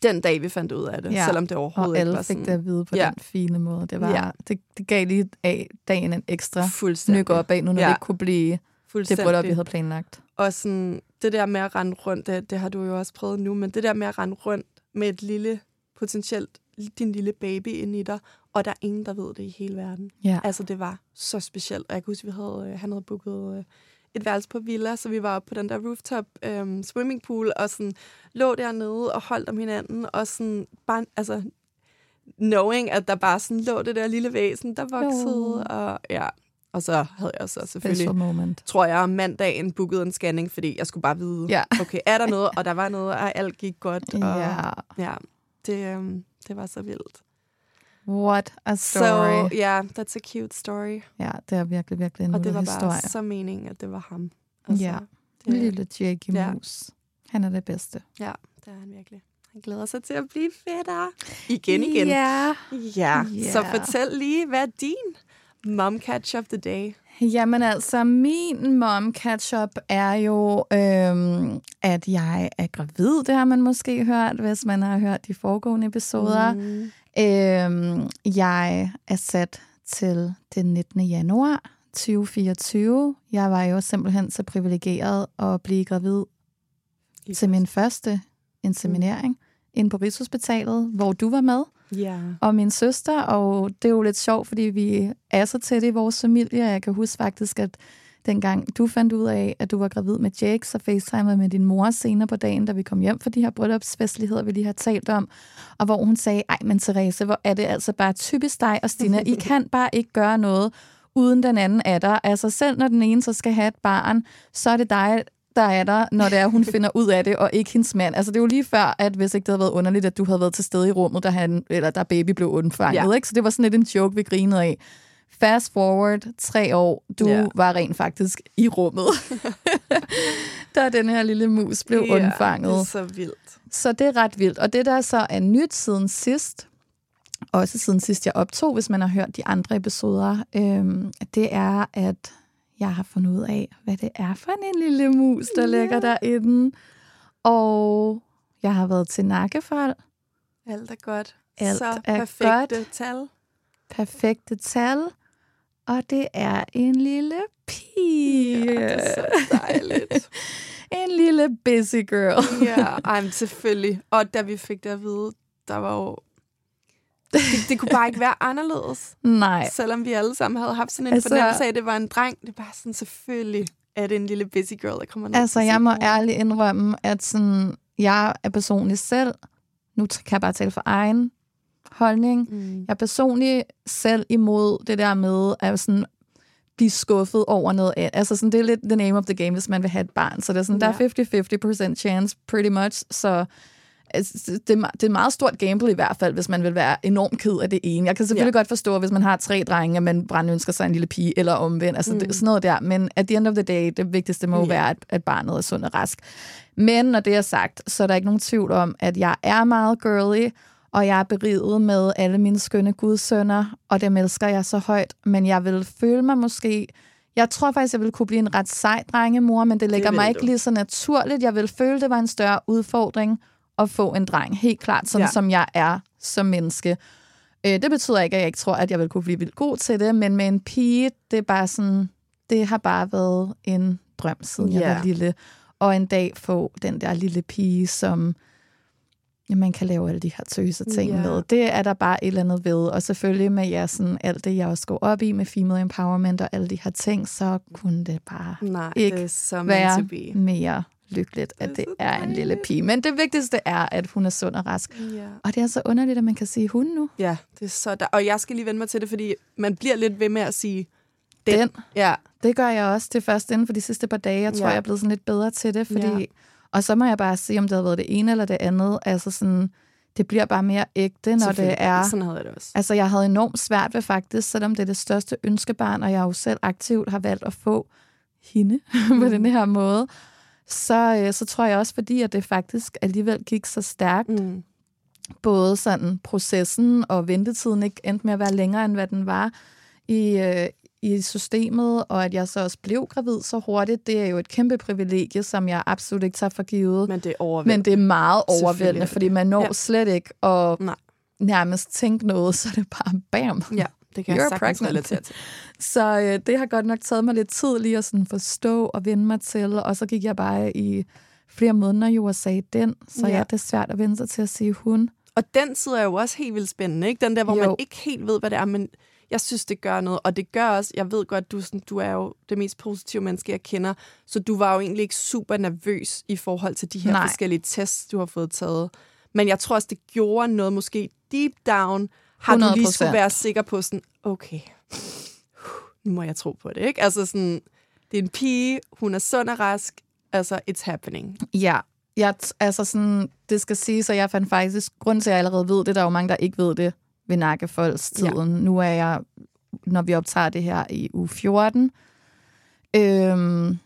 den dag, vi fandt ud af det, ja. selvom det overhovedet og ikke var sådan... fik det at vide på ja. den fine måde. Det, var, ja. det, det gav lige af dagen en ekstra nyk op af, nu når ja. det ikke kunne blive det bryllup, vi havde planlagt. Og sådan, det der med at rende rundt, det, det har du jo også prøvet nu, men det der med at rende rundt med et lille, potentielt din lille baby ind i dig, og der er ingen, der ved det i hele verden. Ja. Altså, det var så specielt. Og jeg kan huske, vi havde, øh, han havde booket øh, et værelse på Villa, så vi var oppe på den der rooftop øhm, swimmingpool, og sådan lå dernede og holdt om hinanden, og sådan bare, altså, knowing, at der bare sådan lå det der lille væsen, der voksede, oh. og ja, og så havde jeg så selvfølgelig, moment. tror jeg, mandagen booket en scanning, fordi jeg skulle bare vide, ja. okay, er der noget? Og der var noget, og alt gik godt. (laughs) Og, ja. ja det, um, det var så vildt. What a story. Så so, ja, yeah, that's a cute story. Ja, det er virkelig, virkelig en Og det var historie. bare så meningen, at det var ham. Altså, ja, det, lille Jake ja. Mus. Han er det bedste. Ja, det er han virkelig. Han glæder sig til at blive fætter. Igen, igen. Ja. ja. Yeah. Så fortæl lige, hvad er din mom catch of the day? Jamen altså, min mom catch-up er jo, øhm, at jeg er gravid. Det har man måske hørt, hvis man har hørt de foregående episoder. Mm. Øhm, jeg er sat til den 19. januar 2024. Jeg var jo simpelthen så privilegeret at blive gravid I til min første inseminering mm. ind på Rigshospitalet, hvor du var med. Ja. Og min søster, og det er jo lidt sjovt, fordi vi er så tætte i vores familie. Jeg kan huske faktisk, at dengang du fandt ud af, at du var gravid med Jake, så facetimede med din mor senere på dagen, da vi kom hjem for de her bryllupsfestligheder, vi lige har talt om, og hvor hun sagde, ej, men Therese, hvor er det altså bare typisk dig og Stina, I (laughs) kan bare ikke gøre noget, uden den anden er der. Altså selv når den ene så skal have et barn, så er det dig, der er der, når det er, hun finder ud af det, og ikke hendes mand. Altså, det er jo lige før, at hvis ikke det havde været underligt, at du havde været til stede i rummet, da, han, eller da baby blev undfanget. Ja. Ikke? Så det var sådan lidt en joke, vi grinede af. Fast forward, tre år, du ja. var rent faktisk i rummet, (laughs) da den her lille mus blev ja, undfanget. det er så vildt. Så det er ret vildt. Og det, der så er nyt siden sidst, også siden sidst jeg optog, hvis man har hørt de andre episoder, øhm, det er, at jeg har fundet ud af, hvad det er for en lille mus, der ja. ligger derinde. Og jeg har været til nakkefold. Alt er godt. Alt så er perfekte godt. tal. Perfekte tal. Og det er en lille pige. Ja, det er så dejligt. (laughs) en lille busy girl. ja, ej, selvfølgelig. Og da vi fik det at vide, der var jo det, det kunne bare ikke være anderledes. Nej. Selvom vi alle sammen havde haft sådan en altså, fornemmelse af, at det var en dreng. Det er bare sådan, selvfølgelig er det en lille busy girl, der kommer ned Altså, jeg må ærligt indrømme, at sådan, jeg er personligt selv, nu kan jeg bare tale for egen holdning, mm. jeg er personligt selv imod det der med at sådan blive skuffet over noget andet. Altså sådan, det er lidt the name of the game, hvis man vil have et barn. Så det er sådan, ja. der er 50-50% chance, pretty much. Så altså, det, det er meget stort gamble i hvert fald, hvis man vil være enormt ked af det ene. Jeg kan selvfølgelig ja. godt forstå, hvis man har tre drenge, at man brænder ønsker sig en lille pige, eller omvendt. Altså mm. det, sådan noget der. Men at the end of the day, det vigtigste må ja. være, at, at barnet er sund og rask. Men når det er sagt, så er der ikke nogen tvivl om, at jeg er meget girly, og jeg er beriget med alle mine skønne gudsønner, og dem elsker jeg så højt. Men jeg vil føle mig måske... Jeg tror faktisk, jeg ville kunne blive en ret sej drengemor, men det lægger det mig ikke du. lige så naturligt. Jeg vil føle, det var en større udfordring at få en dreng. Helt klart, sådan ja. som jeg er som menneske. Øh, det betyder ikke, at jeg ikke tror, at jeg vil kunne blive vildt god til det, men med en pige, det er bare sådan, det har bare været en drøm, siden ja. jeg var lille. Og en dag få den der lille pige, som ja, man kan lave alle de her tøse ting yeah. med. Det er der bare et eller andet ved. Og selvfølgelig med ja, sådan, alt det, jeg også går op i med female empowerment og alle de her ting, så kunne det bare Nej, ikke det er så være mere lykkeligt, at det er en lille pige. Men det vigtigste er, at hun er sund og rask. Ja. Og det er så underligt, at man kan sige hun nu. Ja, det er så der. Og jeg skal lige vende mig til det, fordi man bliver lidt ved med at sige den. den. Ja. Det gør jeg også. Det første inden for de sidste par dage. Jeg tror, ja. jeg er blevet sådan lidt bedre til det, fordi... Ja. Og så må jeg bare sige, om det havde været det ene eller det andet. Altså sådan, det bliver bare mere ægte, når det er... Sådan havde jeg det også. Altså, jeg havde enormt svært ved faktisk, selvom det er det største ønskebarn, og jeg jo selv aktivt har valgt at få hende (laughs) på Mm. den her måde, så, øh, så tror jeg også, fordi at det faktisk alligevel gik så stærkt, Mm. både sådan processen og ventetiden ikke endte med at være længere, end hvad den var i, øh, i systemet, og at jeg så også blev gravid så hurtigt, det er jo et kæmpe privilegie, som jeg absolut ikke tager for givet. Men det er overvældende. Men det er meget er overvældende, fordi man når Ja. slet ikke at Nej. nærmest tænke noget, (laughs) så er det bare bam. Ja, det kan jeg You're sagtens pregnant. relatere til. Så øh, det har godt nok taget mig lidt tid lige at sådan forstå og vende mig til, og så gik jeg bare i flere måneder jo og sagde den, så Ja. ja, det er svært at vende sig til at sige hun. Og den side er jo også helt vildt spændende, ikke? Den der, hvor jo. Man ikke helt ved, hvad det er, men jeg synes, det gør noget. Og det gør også, jeg ved godt, du, sådan, du er jo det mest positive menneske, jeg kender, så du var jo egentlig ikke super nervøs i forhold til de her. Nej. forskellige tests, du har fået taget. Men jeg tror også, det gjorde noget, måske deep down, har du lige skulle 100%. være sikker på sådan, okay, nu må jeg tro på det, ikke? Altså sådan, det er en pige, hun er sund og rask, altså it's happening. Ja, jeg, altså sådan, det skal sige, så jeg fandt faktisk, grund til, at jeg allerede ved det, der er jo mange, der ikke ved det ved nakkefoldstiden. Ja. Nu er jeg, når vi optager det her i uge 14. Øhm,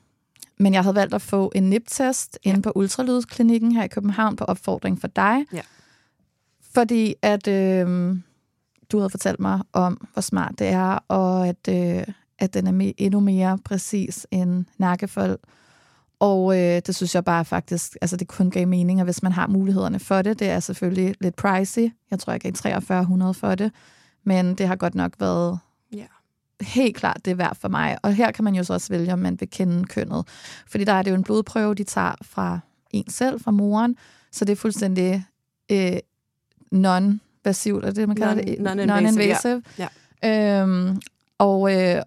men jeg havde valgt at få en NIP-test ja. inde på Ultralydsklinikken her i København på opfordring for dig. Ja. Fordi at øhm, du havde fortalt mig om, hvor smart det er, og at, øh, at den er me- endnu mere præcis end nakkefold. Og øh, det synes jeg bare faktisk, altså det kun gav mening, at hvis man har mulighederne for det, det er selvfølgelig lidt pricey. Jeg tror, jeg gav 4300 for det. Men det har godt nok været Ja. helt klart det er værd for mig. Og her kan man jo så også vælge, om man vil kende kønnet. Fordi der er det jo en blodprøve, de tager fra en selv, fra moren. Så det er fuldstændig øh, non-vasivt, er det, man kalder det? Non-invasive, Non-invasive. ja. Øhm, og øh,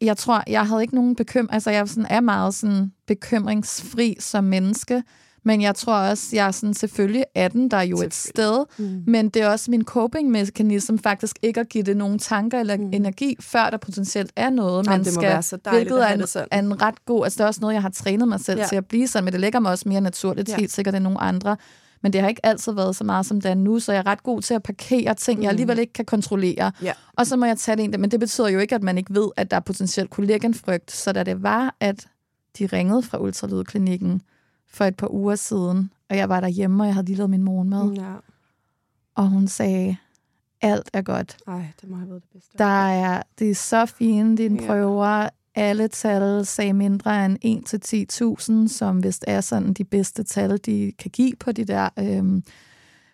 jeg tror, jeg havde ikke nogen bekymring. Altså, jeg sådan, er meget sådan bekymringsfri som menneske. Men jeg tror også, jeg er sådan, selvfølgelig er den der jo et sted. Mm. Men det er også min coping-mekanisme faktisk ikke at give det nogen tanker eller mm. energi, før der potentielt er noget, Jamen, man det må skal, være så dejligt hvilket er en, er en ret god, altså det er også noget, jeg har trænet mig selv Ja. til at blive sådan, men det ligger mig også mere naturligt, Ja. helt sikkert end nogle andre. Men det har ikke altid været så meget, som det er nu, så jeg er ret god til at parkere ting, mm. jeg alligevel ikke kan kontrollere. Ja. Og så må jeg tage det ind. Men det betyder jo ikke, at man ikke ved, at der potentielt kunne ligge en frygt. Så da det var, at de ringede fra ultralydklinikken for et par uger siden, og jeg var derhjemme, og jeg havde lige lavet min morgenmad, Ja. og hun sagde, alt er godt. Ej, det må have været det bedste. Der er, det er så fine, dine Ja. prøver. Alle tal sagde mindre end 1 til 10.000, som vist er sådan de bedste tal, de kan give på de der øhm,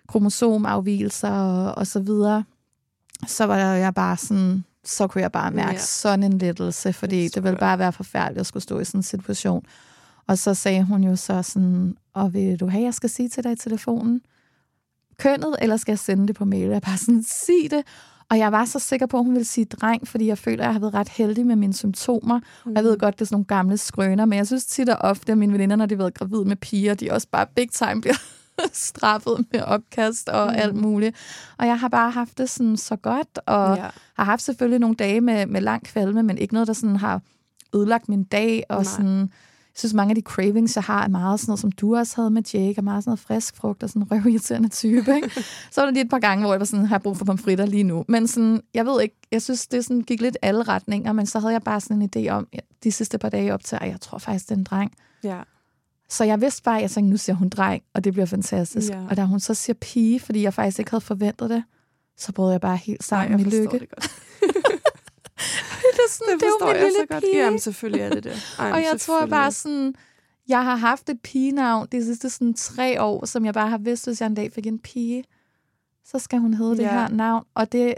kromosomafvielser og, og så videre. Så var jeg bare sådan, så kunne jeg bare mærke Ja. sådan en lettelse, fordi Det det ville bare være forfærdeligt at skulle stå i sådan en situation. Og så sagde hun jo så sådan, og vil du have, jeg skal sige til dig i telefonen, kønnet, eller skal jeg sende det på mail? Jeg bare sådan, sig det. Og jeg var så sikker på, at hun ville sige dreng, fordi jeg føler, at jeg har været ret heldig med mine symptomer. Mm. Jeg ved godt, det er sådan nogle gamle skrøner, men jeg synes tit og ofte, at mine veninder, når de har været gravid med piger, de også bare big time bliver (laughs) straffet med opkast og Mm. alt muligt. Og jeg har bare haft det sådan så godt, og ja. har haft selvfølgelig nogle dage med, med lang kvalme, men ikke noget, der sådan har ødelagt min dag, og Nej. sådan... Jeg synes, mange af de cravings, jeg har, er meget sådan noget, som du også havde med Jake, og meget sådan noget frisk frugt og sådan en røvirriterende type. Ikke? (laughs) så var der lige et par gange, hvor jeg var sådan, har brug for pomfritter lige nu. Men sådan, jeg ved ikke, jeg synes, det sådan gik lidt alle retninger, men så havde jeg bare sådan en idé om, ja, de sidste par dage op til, at jeg tror faktisk, det er en dreng. Ja. Så jeg vidste bare, at jeg tænkte, nu siger hun dreng, og det bliver fantastisk. Ja. Og da hun så siger pige, fordi jeg faktisk ikke havde forventet det, så brød jeg bare helt sammen jeg i lykke. det godt. (laughs) det er, sådan, Det det jo forstår min jeg lille så godt. pige. Jamen, selvfølgelig er det det. Ej, og jeg tror bare sådan, jeg har haft et pigenavn de sidste sådan tre år, som jeg bare har vidst, hvis jeg en dag fik en pige, så skal hun hedde ja. det her navn. Og det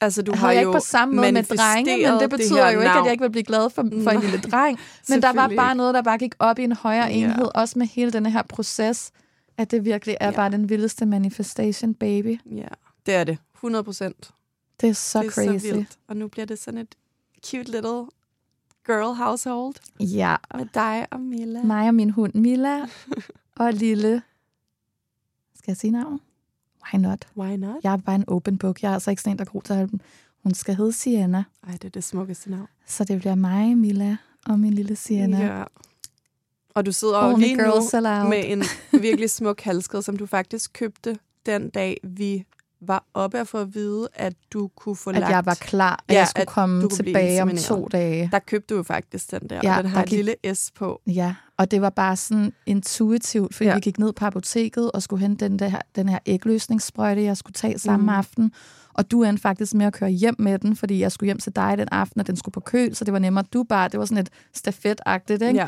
Altså, du har jeg jo ikke på samme måde med drenge, men det betyder her jo ikke, navn. at jeg ikke vil blive glad for, for en Nej, lille dreng. Men der var bare noget, der bare gik op i en højere Ja. enhed, også med hele den her proces, at det virkelig er ja. bare den vildeste manifestation, baby. Ja, det er det. 100 procent. Det er så det er crazy. så vildt. Og nu bliver det sådan et cute little girl household Ja, med dig og Milla. mig og min hund Mila, (laughs) og lille... Skal jeg sige navn? Why not? Why not? Jeg er bare en open book. Jeg er altså ikke sådan en, der er god til at. Hun skal hedde Sienna. Ej, det er det smukkeste navn. Så det bliver mig, Mila og min lille Sienna. Ja. Og du sidder Only lige nu med en (laughs) virkelig smuk halskæde, som du faktisk købte den dag, vi var oppe at få at vide, at du kunne få At lagt... jeg var klar, at Ja, jeg skulle at komme tilbage om to dage. Der købte du jo faktisk den der, Ja, og den har et gik- lille S på. Ja, og det var bare sådan intuitivt, fordi Ja. vi gik ned på apoteket og skulle hente den, der, den her ægløsningssprøjte, jeg skulle tage samme mm. aften. Og du endte faktisk med at køre hjem med den, fordi jeg skulle hjem til dig den aften, og den skulle på køl, så det var nemmere. Du bare, det var sådan et stafetagtigt, ikke? Ja.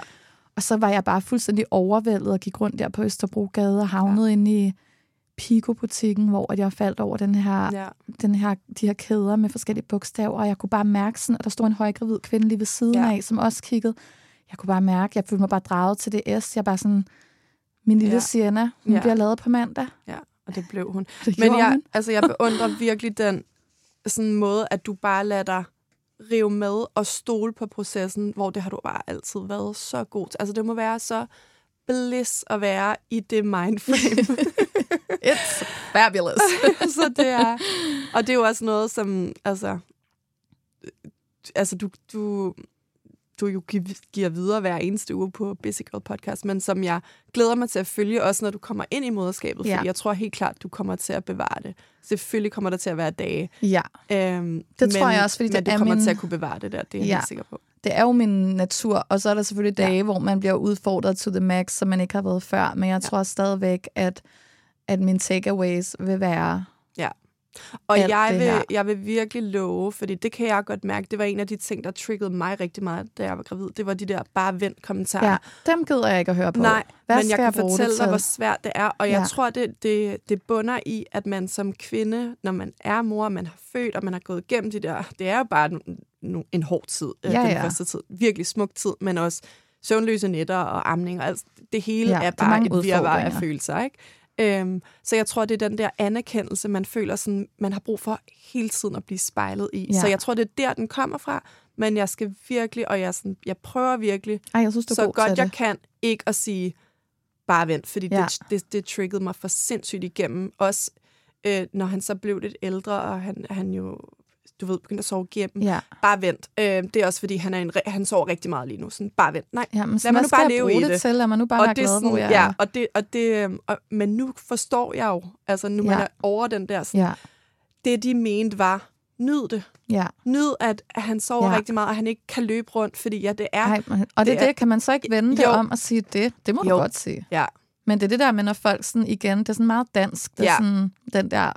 Og så var jeg bare fuldstændig overvældet og gik rundt der på Østerbrogade og havnede ja. inde i Pico-butikken, hvor jeg faldt over den her, Ja. den her, de her kæder med forskellige bogstaver, og jeg kunne bare mærke sådan, at der stod en højgravid kvinde lige ved siden Ja. af, som også kiggede. Jeg kunne bare mærke, jeg følte mig bare draget til det S. Jeg bare sådan, min lille Ja. Sienna, hun Ja. bliver lavet på mandag. Ja, og det blev hun. Det Men jeg, hun. altså, jeg beundrer virkelig den sådan måde, at du bare lader dig rive med og stole på processen, hvor det har du bare altid været så god til. Altså, det må være så bliss at være i det mindframe. (laughs) It's fabulous. (laughs) så det er... Og det er jo også noget, som... Altså, altså du, du, du jo gi- giver videre hver eneste uge på Basic Girl Podcast, men som jeg glæder mig til at følge, også når du kommer ind i moderskabet, Ja. fordi jeg tror helt klart, du kommer til at bevare det. Selvfølgelig kommer der til at være dage. ja, Øhm, Det tror jeg også, fordi men det du er kommer min- til at kunne bevare det der, det er jeg Ja. helt sikker på. det er jo min natur, og så er der selvfølgelig dage, ja. hvor man bliver udfordret to the max, som man ikke har været før, men jeg Ja. tror stadigvæk, at, at mine takeaways vil være... Ja. Og alt jeg vil, jeg vil virkelig love, fordi det kan jeg godt mærke, det var en af de ting, der triggede mig rigtig meget, da jeg var gravid. Det var de der bare vent kommentarer. Ja, dem gider jeg ikke at høre på. Nej, Hvad men jeg kan jeg fortælle dig, hvor svært det er. Og jeg Ja. tror, det, det, det bunder i, at man som kvinde, når man er mor, man har født, og man har gået igennem de der... Det er jo bare nu- en hård tid, ja, Ja, den ja. første tid. Virkelig smuk tid, men også søvnløse nætter og amning. Og alt, det hele Ja, er bare et virvar af følelser, ikke? Øhm, så jeg tror, det er den der anerkendelse, man føler, sådan, man har brug for hele tiden at blive spejlet i. Ja. Så jeg tror, det er der, den kommer fra. Men jeg skal virkelig, og jeg, sådan, jeg prøver virkelig, Ej, jeg synes, så god godt jeg det. kan, ikke at sige, bare vent, fordi. Ja. det, det, det triggede mig for sindssygt igennem. Også øh, når han så blev lidt ældre, og han, han jo, du ved, begyndte at sove igennem. Ja. Bare vent. Øh, det er også, fordi han, er en, han sover rigtig meget lige nu. Sådan, bare vent. Nej, Ja, men lad mig nu bare leve i det, det. til? Lad mig nu bare være og det er glad, sådan, hvor jeg ja, er. og det, og det, øh, og, men nu forstår jeg jo, altså nu ja. man er over den der, sådan, Ja, det de mente var, nyd det. ja. Nyd, at han sover ja. Rigtig meget, og han ikke kan løbe rundt, fordi ja, det er... Ej, men- og det, det er det, kan man så ikke vende det Jo. om og sige det? Det må Jo. du godt sige. Ja, Men det er det der med, når folk sådan igen, det er sådan meget dansk, det er Ja. sådan den der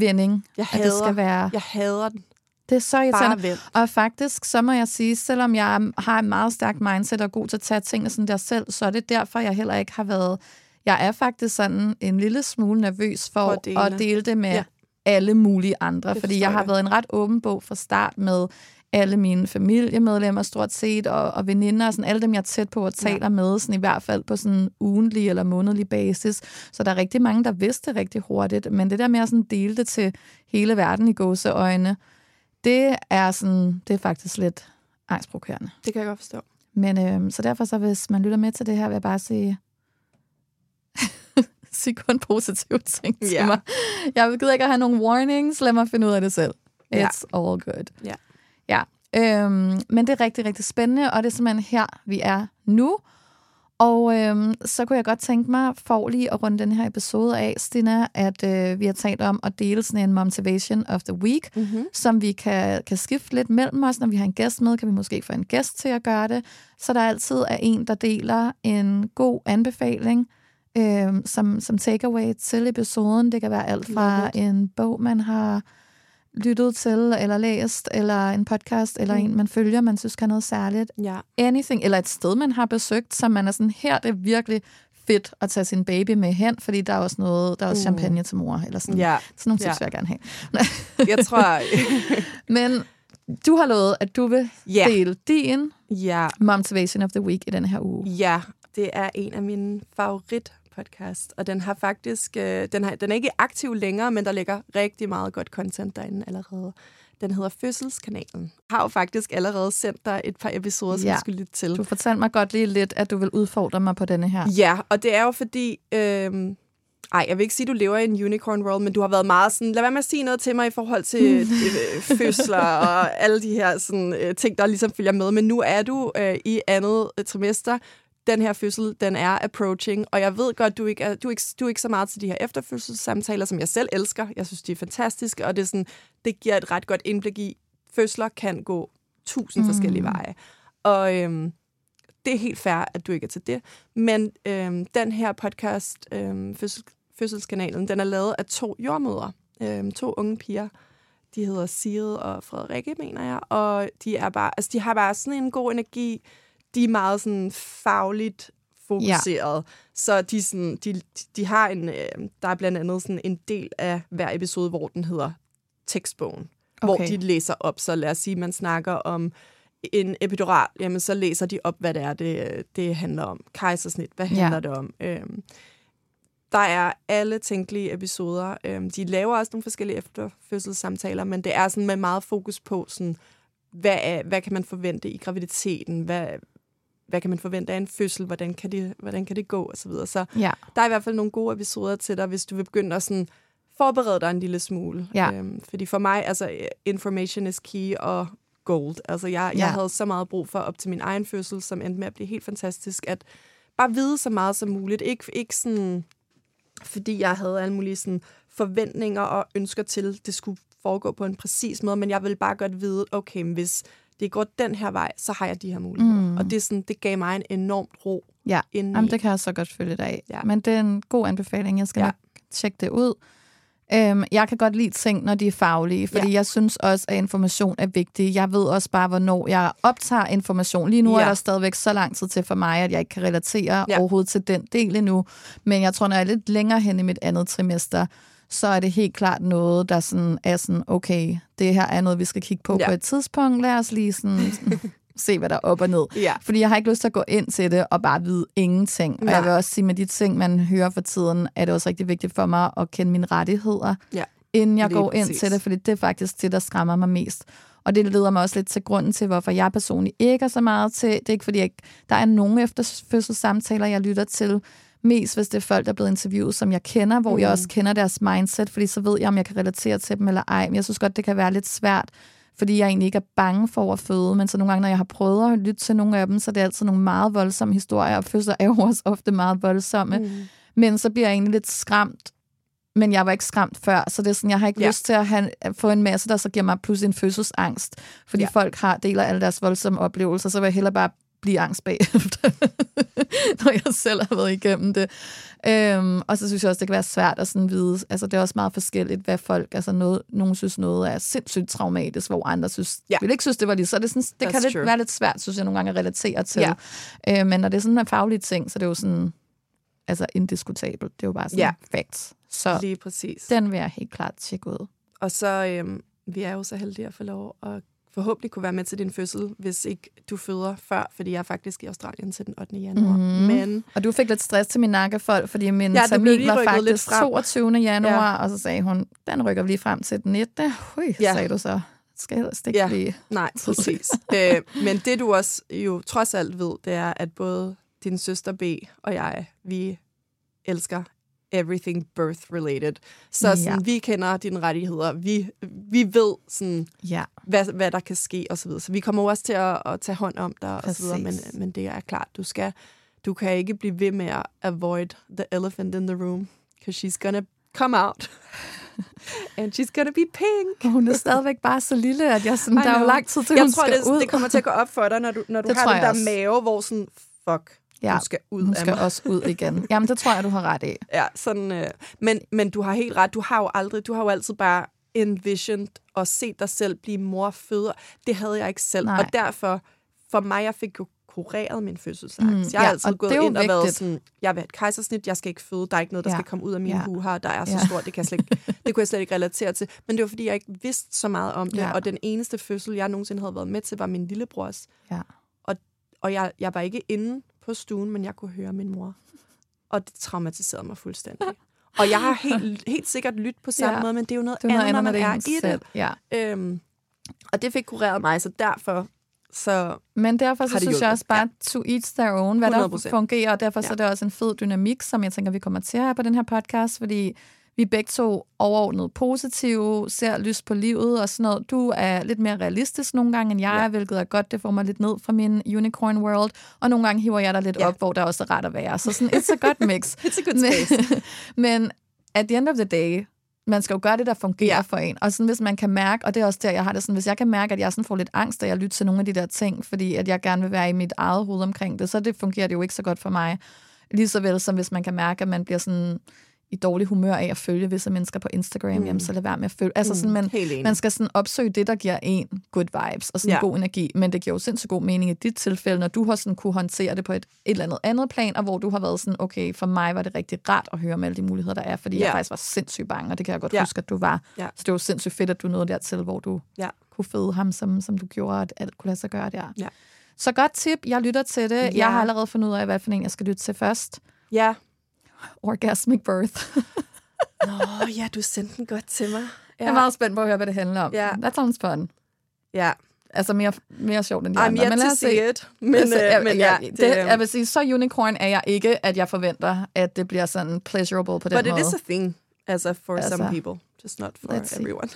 vending, jeg at det hader, skal være... jeg hader den. Det er så irriterende. Og faktisk, så må jeg sige, selvom jeg har et meget stærkt mindset og er god til at tage tingene sådan der selv, så er det derfor, jeg heller ikke har været... Jeg er faktisk sådan en lille smule nervøs for, For at, dele. at dele det med Ja. alle mulige andre. Det fordi jeg har været en ret åben bog fra start med alle mine familiemedlemmer stort set, og, og veninder, og sådan alle dem, jeg er tæt på og taler ja. med, sådan i hvert fald på sådan en ugentlig eller månedlig basis. Så der er rigtig mange, der vidste det rigtig hurtigt, men det der med at sådan dele det til hele verden i gåseøjne, det er sådan, det er faktisk lidt angstprovokerende. Det kan jeg godt forstå. Men øhm, så derfor, så hvis man lytter med til det her, vil jeg bare sige, (laughs) sig kun positive ting til Ja. mig. Jeg gider ikke at have nogle warnings, lad mig finde ud af det selv. It's Ja. all good. Ja. Ja, øhm, men det er rigtig, rigtig spændende, og det er simpelthen her, vi er nu. Og øhm, så kunne jeg godt tænke mig, for lige at runde den her episode af, Stina, at øh, vi har talt om at dele sådan en motivation of the week, Mm-hmm. som vi kan, kan skifte lidt mellem os. Når vi har en gæst med, kan vi måske få en gæst til at gøre det. Så der altid er en, der deler en god anbefaling øh, som, som takeaway til episoden. Det kan være alt fra en bog, man har lyttet til, eller læst, eller en podcast, eller Mm. en, man følger, man synes kan noget særligt. Ja. Anything, eller et sted, man har besøgt, som man er sådan, her det er virkelig fedt at tage sin baby med hen, fordi der er også noget, der er også Mm. champagne til mor, eller sådan. ja. Sådan nogle tips Ja. vil jeg gerne have. (laughs) Jeg tror... (laughs) Men du har lovet, at du vil Ja. dele din ja. motivation of the week i den her uge. Ja, det er en af mine favorit podcast, og den har faktisk, øh, den, har, den er ikke aktiv længere, men der ligger rigtig meget godt content derinde allerede. Den hedder Fødselskanalen. Har jo faktisk allerede sendt dig et par episoder, som Ja. du skulle lytte til. Du fortalte mig godt lige lidt, at du vil udfordre mig på denne her. Ja, og det er jo fordi... Øh, ej, jeg vil ikke sige, at du lever i en unicorn world, men du har været meget sådan, lad være med at sige noget til mig i forhold til (laughs) øh, fødsler og alle de her sådan, øh, ting, der ligesom følger med. Men nu er du øh, i andet trimester. Den her fødsel, den er approaching, og jeg ved godt, du ikke er, du er ikke, du er ikke så meget til de her efterfødselssamtaler, som jeg selv elsker. Jeg synes, de er fantastiske, og det, er sådan, det giver et ret godt indblik i, fødsler kan gå tusind mm. forskellige veje. Og øhm, det er helt fair, at du ikke er til det. Men øhm, den her podcast, øhm, fødsel, Fødselskanalen, den er lavet af to jordmødre, øhm, to unge piger. De hedder Sigrid og Frederikke, mener jeg, og de, er bare, altså, de har bare sådan en god energi. De er meget sådan fagligt fokuseret. Ja. Så de, sådan, de, de har en, øh, der er blandt andet sådan en del af hver episode, hvor den hedder tekstbogen. Okay. Hvor de læser op. Så lad os sige, man snakker om en epidural, jamen så læser de op, hvad det er, det, det handler om. Kejsersnit, hvad handler ja. det om? Øhm, der er alle tænkelige episoder. Øhm, de laver også nogle forskellige efterfødselssamtaler, men det er sådan med meget fokus på, sådan, hvad, er, hvad kan man forvente i graviditeten? Hvad, hvad kan man forvente af en fødsel? Hvordan kan det, hvordan kan det gå? Og så videre. Så ja. der er i hvert fald nogle gode episoder til dig, hvis du vil begynde at sådan, forberede dig en lille smule. Ja. Øhm, fordi for mig, altså, information is key og gold. Altså, jeg, ja. jeg havde så meget brug for op til min egen fødsel, som endte med at blive helt fantastisk, at bare vide så meget som muligt. Ikke, ikke sådan fordi jeg havde alle mulige sådan, forventninger og ønsker til, at det skulle foregå på en præcis måde, men jeg ville bare godt vide, okay, hvis det går den her vej, så har jeg de her muligheder. Mm. Og det, sådan, det gav mig en enormt ro. Ja, Jamen, det kan jeg så godt følge dig af. Ja. Men det er en god anbefaling. Jeg skal ja. nok tjekke det ud. Øhm, jeg kan godt lide ting, når de er faglige, fordi ja. jeg synes også, at information er vigtig. Jeg ved også bare, hvornår jeg optager information. Lige nu ja. er der stadigvæk så lang tid til for mig, at jeg ikke kan relatere ja. overhovedet til den del endnu. Men jeg tror, når jeg er lidt længere hen i mit andet trimester, så er det helt klart noget, der sådan er sådan, okay, det her er noget, vi skal kigge på ja. på et tidspunkt. Lad os lige sådan, (laughs) se, hvad der er op og ned. Ja. Fordi jeg har ikke lyst til at gå ind til det og bare vide ingenting. Og jeg vil også sige, med de ting, man hører for tiden, er det også rigtig vigtigt for mig at kende mine rettigheder, ja. inden jeg går præcis. ind til det, fordi det er faktisk det, der skræmmer mig mest. Og det leder mig også lidt til grunden til, hvorfor jeg personligt ikke er så meget til. Det er ikke, fordi jeg, der er nogle efterfødselssamtaler, jeg lytter til, mest hvis det er folk, der er blevet interviewet, som jeg kender, hvor mm. jeg også kender deres mindset, fordi så ved jeg, om jeg kan relatere til dem eller ej. Men jeg synes godt, det kan være lidt svært fordi jeg egentlig ikke er bange for at føde, men så nogle gange, når jeg har prøvet at lytte til nogle af dem, så er det altid nogle meget voldsomme historier, og fødsler er jo også ofte meget voldsomme. Mm. Men så bliver jeg egentlig lidt skræmt, men jeg var ikke skræmt før, så det er sådan, jeg har ikke ja. lyst til at, have, at få en masse, der så giver mig pludselig en fødselsangst, fordi ja. folk har deler alle deres voldsomme oplevelser, så vil jeg hellere bare blive angst bagefter, (laughs) når jeg selv har været igennem det. Øhm, og så synes jeg også, det kan være svært at sådan vide, altså det er også meget forskelligt, hvad folk, altså noget, nogen synes noget er sindssygt traumatisk, hvor andre synes, ja. vil ikke synes, det var lige, så det, sådan, det kan lidt, være lidt svært, synes jeg nogle gange at relatere til. Ja. Øh, men når det er sådan en faglig ting, så det er jo sådan, altså indiskutabelt, det er jo bare sådan ja. facts. Så lige præcis. den vil jeg helt klart tjekke ud. Og så, øhm, vi er jo så heldige at få lov at forhåbentlig kunne være med til din fødsel, hvis ikke du føder før, fordi jeg er faktisk i Australien til den 8. januar. Mm. Men, og du fik lidt stress til min nakkefolk, fordi min ja, termin var faktisk 22. januar, ja. og så sagde hun, den rykker vi lige frem til den 19. Hui, ja. sagde du så. Skal helst ikke ja. blive Nej, præcis. øh, men det du også jo trods alt ved, det er, at både din søster B og jeg, vi elsker everything birth-related. Så sådan, ja. vi kender dine rettigheder. Vi, vi ved, sådan, ja. hvad, hvad der kan ske, og så videre. Så vi kommer også til at, at tage hånd om dig, og så videre. Men, men det er klart, du skal du kan ikke blive ved med at avoid the elephant in the room, because she's gonna come out. (laughs) And she's gonna be pink. Og hun er stadigvæk bare så lille, at jeg sådan, der er jo lang tid til, jeg hun tror, skal det, ud. det kommer til at gå op for dig, når du, når du har den der også. mave, hvor sådan, fuck, Ja, hun skal ud hun skal af mig. også ud igen. (laughs) Jamen, det tror jeg, du har ret i. Ja, sådan, øh, men, men du har helt ret. Du har jo aldrig, du har jo altid bare envisioned og set dig selv blive mor føder. Det havde jeg ikke selv. Nej. Og derfor, for mig, jeg fik jo kureret min fødselsangst. Mm, jeg har ja, altid gået ind vigtigt. og været sådan, jeg vil have et kejsersnit, jeg skal ikke føde, der er ikke noget, der ja. skal komme ud af min ja. her, der er så ja. stort, det, kan jeg slet ikke, det kunne jeg slet ikke relatere til. Men det var, fordi jeg ikke vidste så meget om det, ja. og den eneste fødsel, jeg nogensinde havde været med til, var min lillebrors. Ja. Og, og jeg, jeg var ikke inde på stuen, men jeg kunne høre min mor. Og det traumatiserede mig fuldstændig. Og jeg har helt, helt sikkert lyttet på samme ja. måde, men det er jo noget, det er noget andet, når man er i det. Ja. Øhm, og det fik kureret mig, så derfor så Men derfor så synes jeg også bare, ja. to each their own, hvad 100%. der fungerer, og derfor ja. så er det også en fed dynamik, som jeg tænker, vi kommer til at have på den her podcast, fordi vi er begge to overordnet positive, ser lyst på livet og sådan noget. Du er lidt mere realistisk nogle gange, end jeg ja. er, hvilket er godt. Det får mig lidt ned fra min unicorn world. Og nogle gange hiver jeg dig lidt ja. op, hvor der også er ret at være. Så sådan, it's a good mix. (laughs) it's a good space. (laughs) Men at the end of the day, man skal jo gøre det, der fungerer for en. Og sådan, hvis man kan mærke, og det er også der, jeg har det sådan, hvis jeg kan mærke, at jeg sådan får lidt angst, da jeg lytter til nogle af de der ting, fordi at jeg gerne vil være i mit eget hoved omkring det, så det fungerer det jo ikke så godt for mig. Lige så vel som hvis man kan mærke, at man bliver sådan i dårlig humør af at følge visse mennesker på Instagram, mm. jamen så lad være med at følge. Altså sådan, man, man skal sådan opsøge det, der giver en good vibes og sådan ja. god energi, men det giver jo sindssygt god mening i dit tilfælde, når du har sådan kunne håndtere det på et, et eller andet andet plan, og hvor du har været sådan, okay, for mig var det rigtig rart at høre om alle de muligheder, der er, fordi ja. jeg faktisk var sindssygt bange, og det kan jeg godt ja. huske, at du var. Ja. Så det var sindssygt fedt, at du nåede dertil, hvor du ja. kunne føde ham, som, som du gjorde, at alt kunne lade sig gøre der. Ja. Så godt tip, jeg lytter til det. Ja. Jeg har allerede fundet ud af, hvad for en jeg skal lytte til først. Ja. Orgasmic Birth. (laughs) Nå, ja, du sendte den godt til mig. Ja. Jeg er meget spændt på at høre, hvad det handler om. Ja. That sounds fun. Ja. Altså mere, mere sjovt end de I'm andre. Men lad os se. It. Men, altså, jeg, men ja, det, det, jeg vil sige, så unicorn er jeg ikke, at jeg forventer, at det bliver sådan pleasurable på den But måde. But it is a thing, altså for altså, some people. Just not for let's everyone.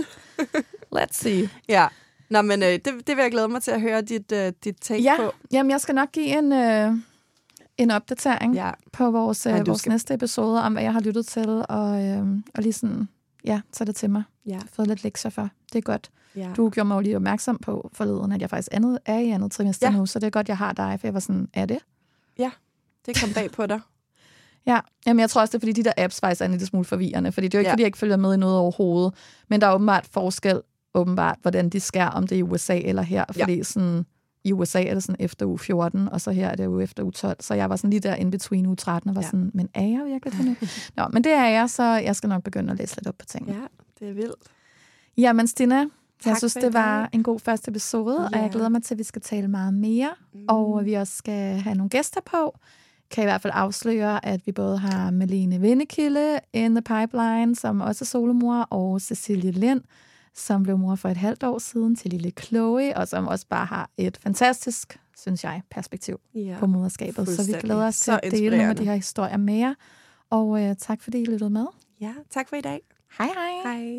(laughs) let's see. (laughs) Ja. Nå, men øh, det, det vil jeg glæde mig til at høre dit, øh, dit take ja. på. Jamen, jeg skal nok give en... Øh, en opdatering ja. på vores, øh, vores skal... næste episode om, hvad jeg har lyttet til, og, øh, og lige sådan, ja, tage det til mig. Ja. Jeg har fået lidt lektier for. Det er godt. Ja. Du gjorde mig jo lige opmærksom på forleden, at jeg faktisk andet, er i andet trimester ja. nu, så det er godt, jeg har dig, for jeg var sådan, er det? Ja, det kom bag på dig. Ja, Jamen, jeg tror også, det er, fordi de der apps faktisk er en lille smule forvirrende, fordi det er jo ikke, ja. fordi jeg ikke følger med i noget overhovedet, men der er åbenbart forskel, åbenbart, hvordan de skærer, om det er i USA eller her, fordi ja. sådan, i USA er det sådan efter uge 14, og så her er det jo efter uge 12. Så jeg var sådan lige der in between uge 13 og var ja. sådan, men er jeg virkelig det nu? (laughs) Nå, men det er jeg, så jeg skal nok begynde at læse lidt op på ting. Ja, det er vildt. Jamen Stina, tak jeg synes, det var dag. en god første episode, ja. og jeg glæder mig til, at vi skal tale meget mere, mm. og vi også skal have nogle gæster på. Kan i hvert fald afsløre, at vi både har Malene Vindekilde in the pipeline, som også er solomor, og Cecilie Lind, som blev mor for et halvt år siden til lille Chloe, og som også bare har et fantastisk, synes jeg, perspektiv ja, på moderskabet. Så vi glæder os til at dele nogle af de her historier med jer. Og uh, tak fordi I lyttede med. Ja, tak for i dag. Hej hej. Hej.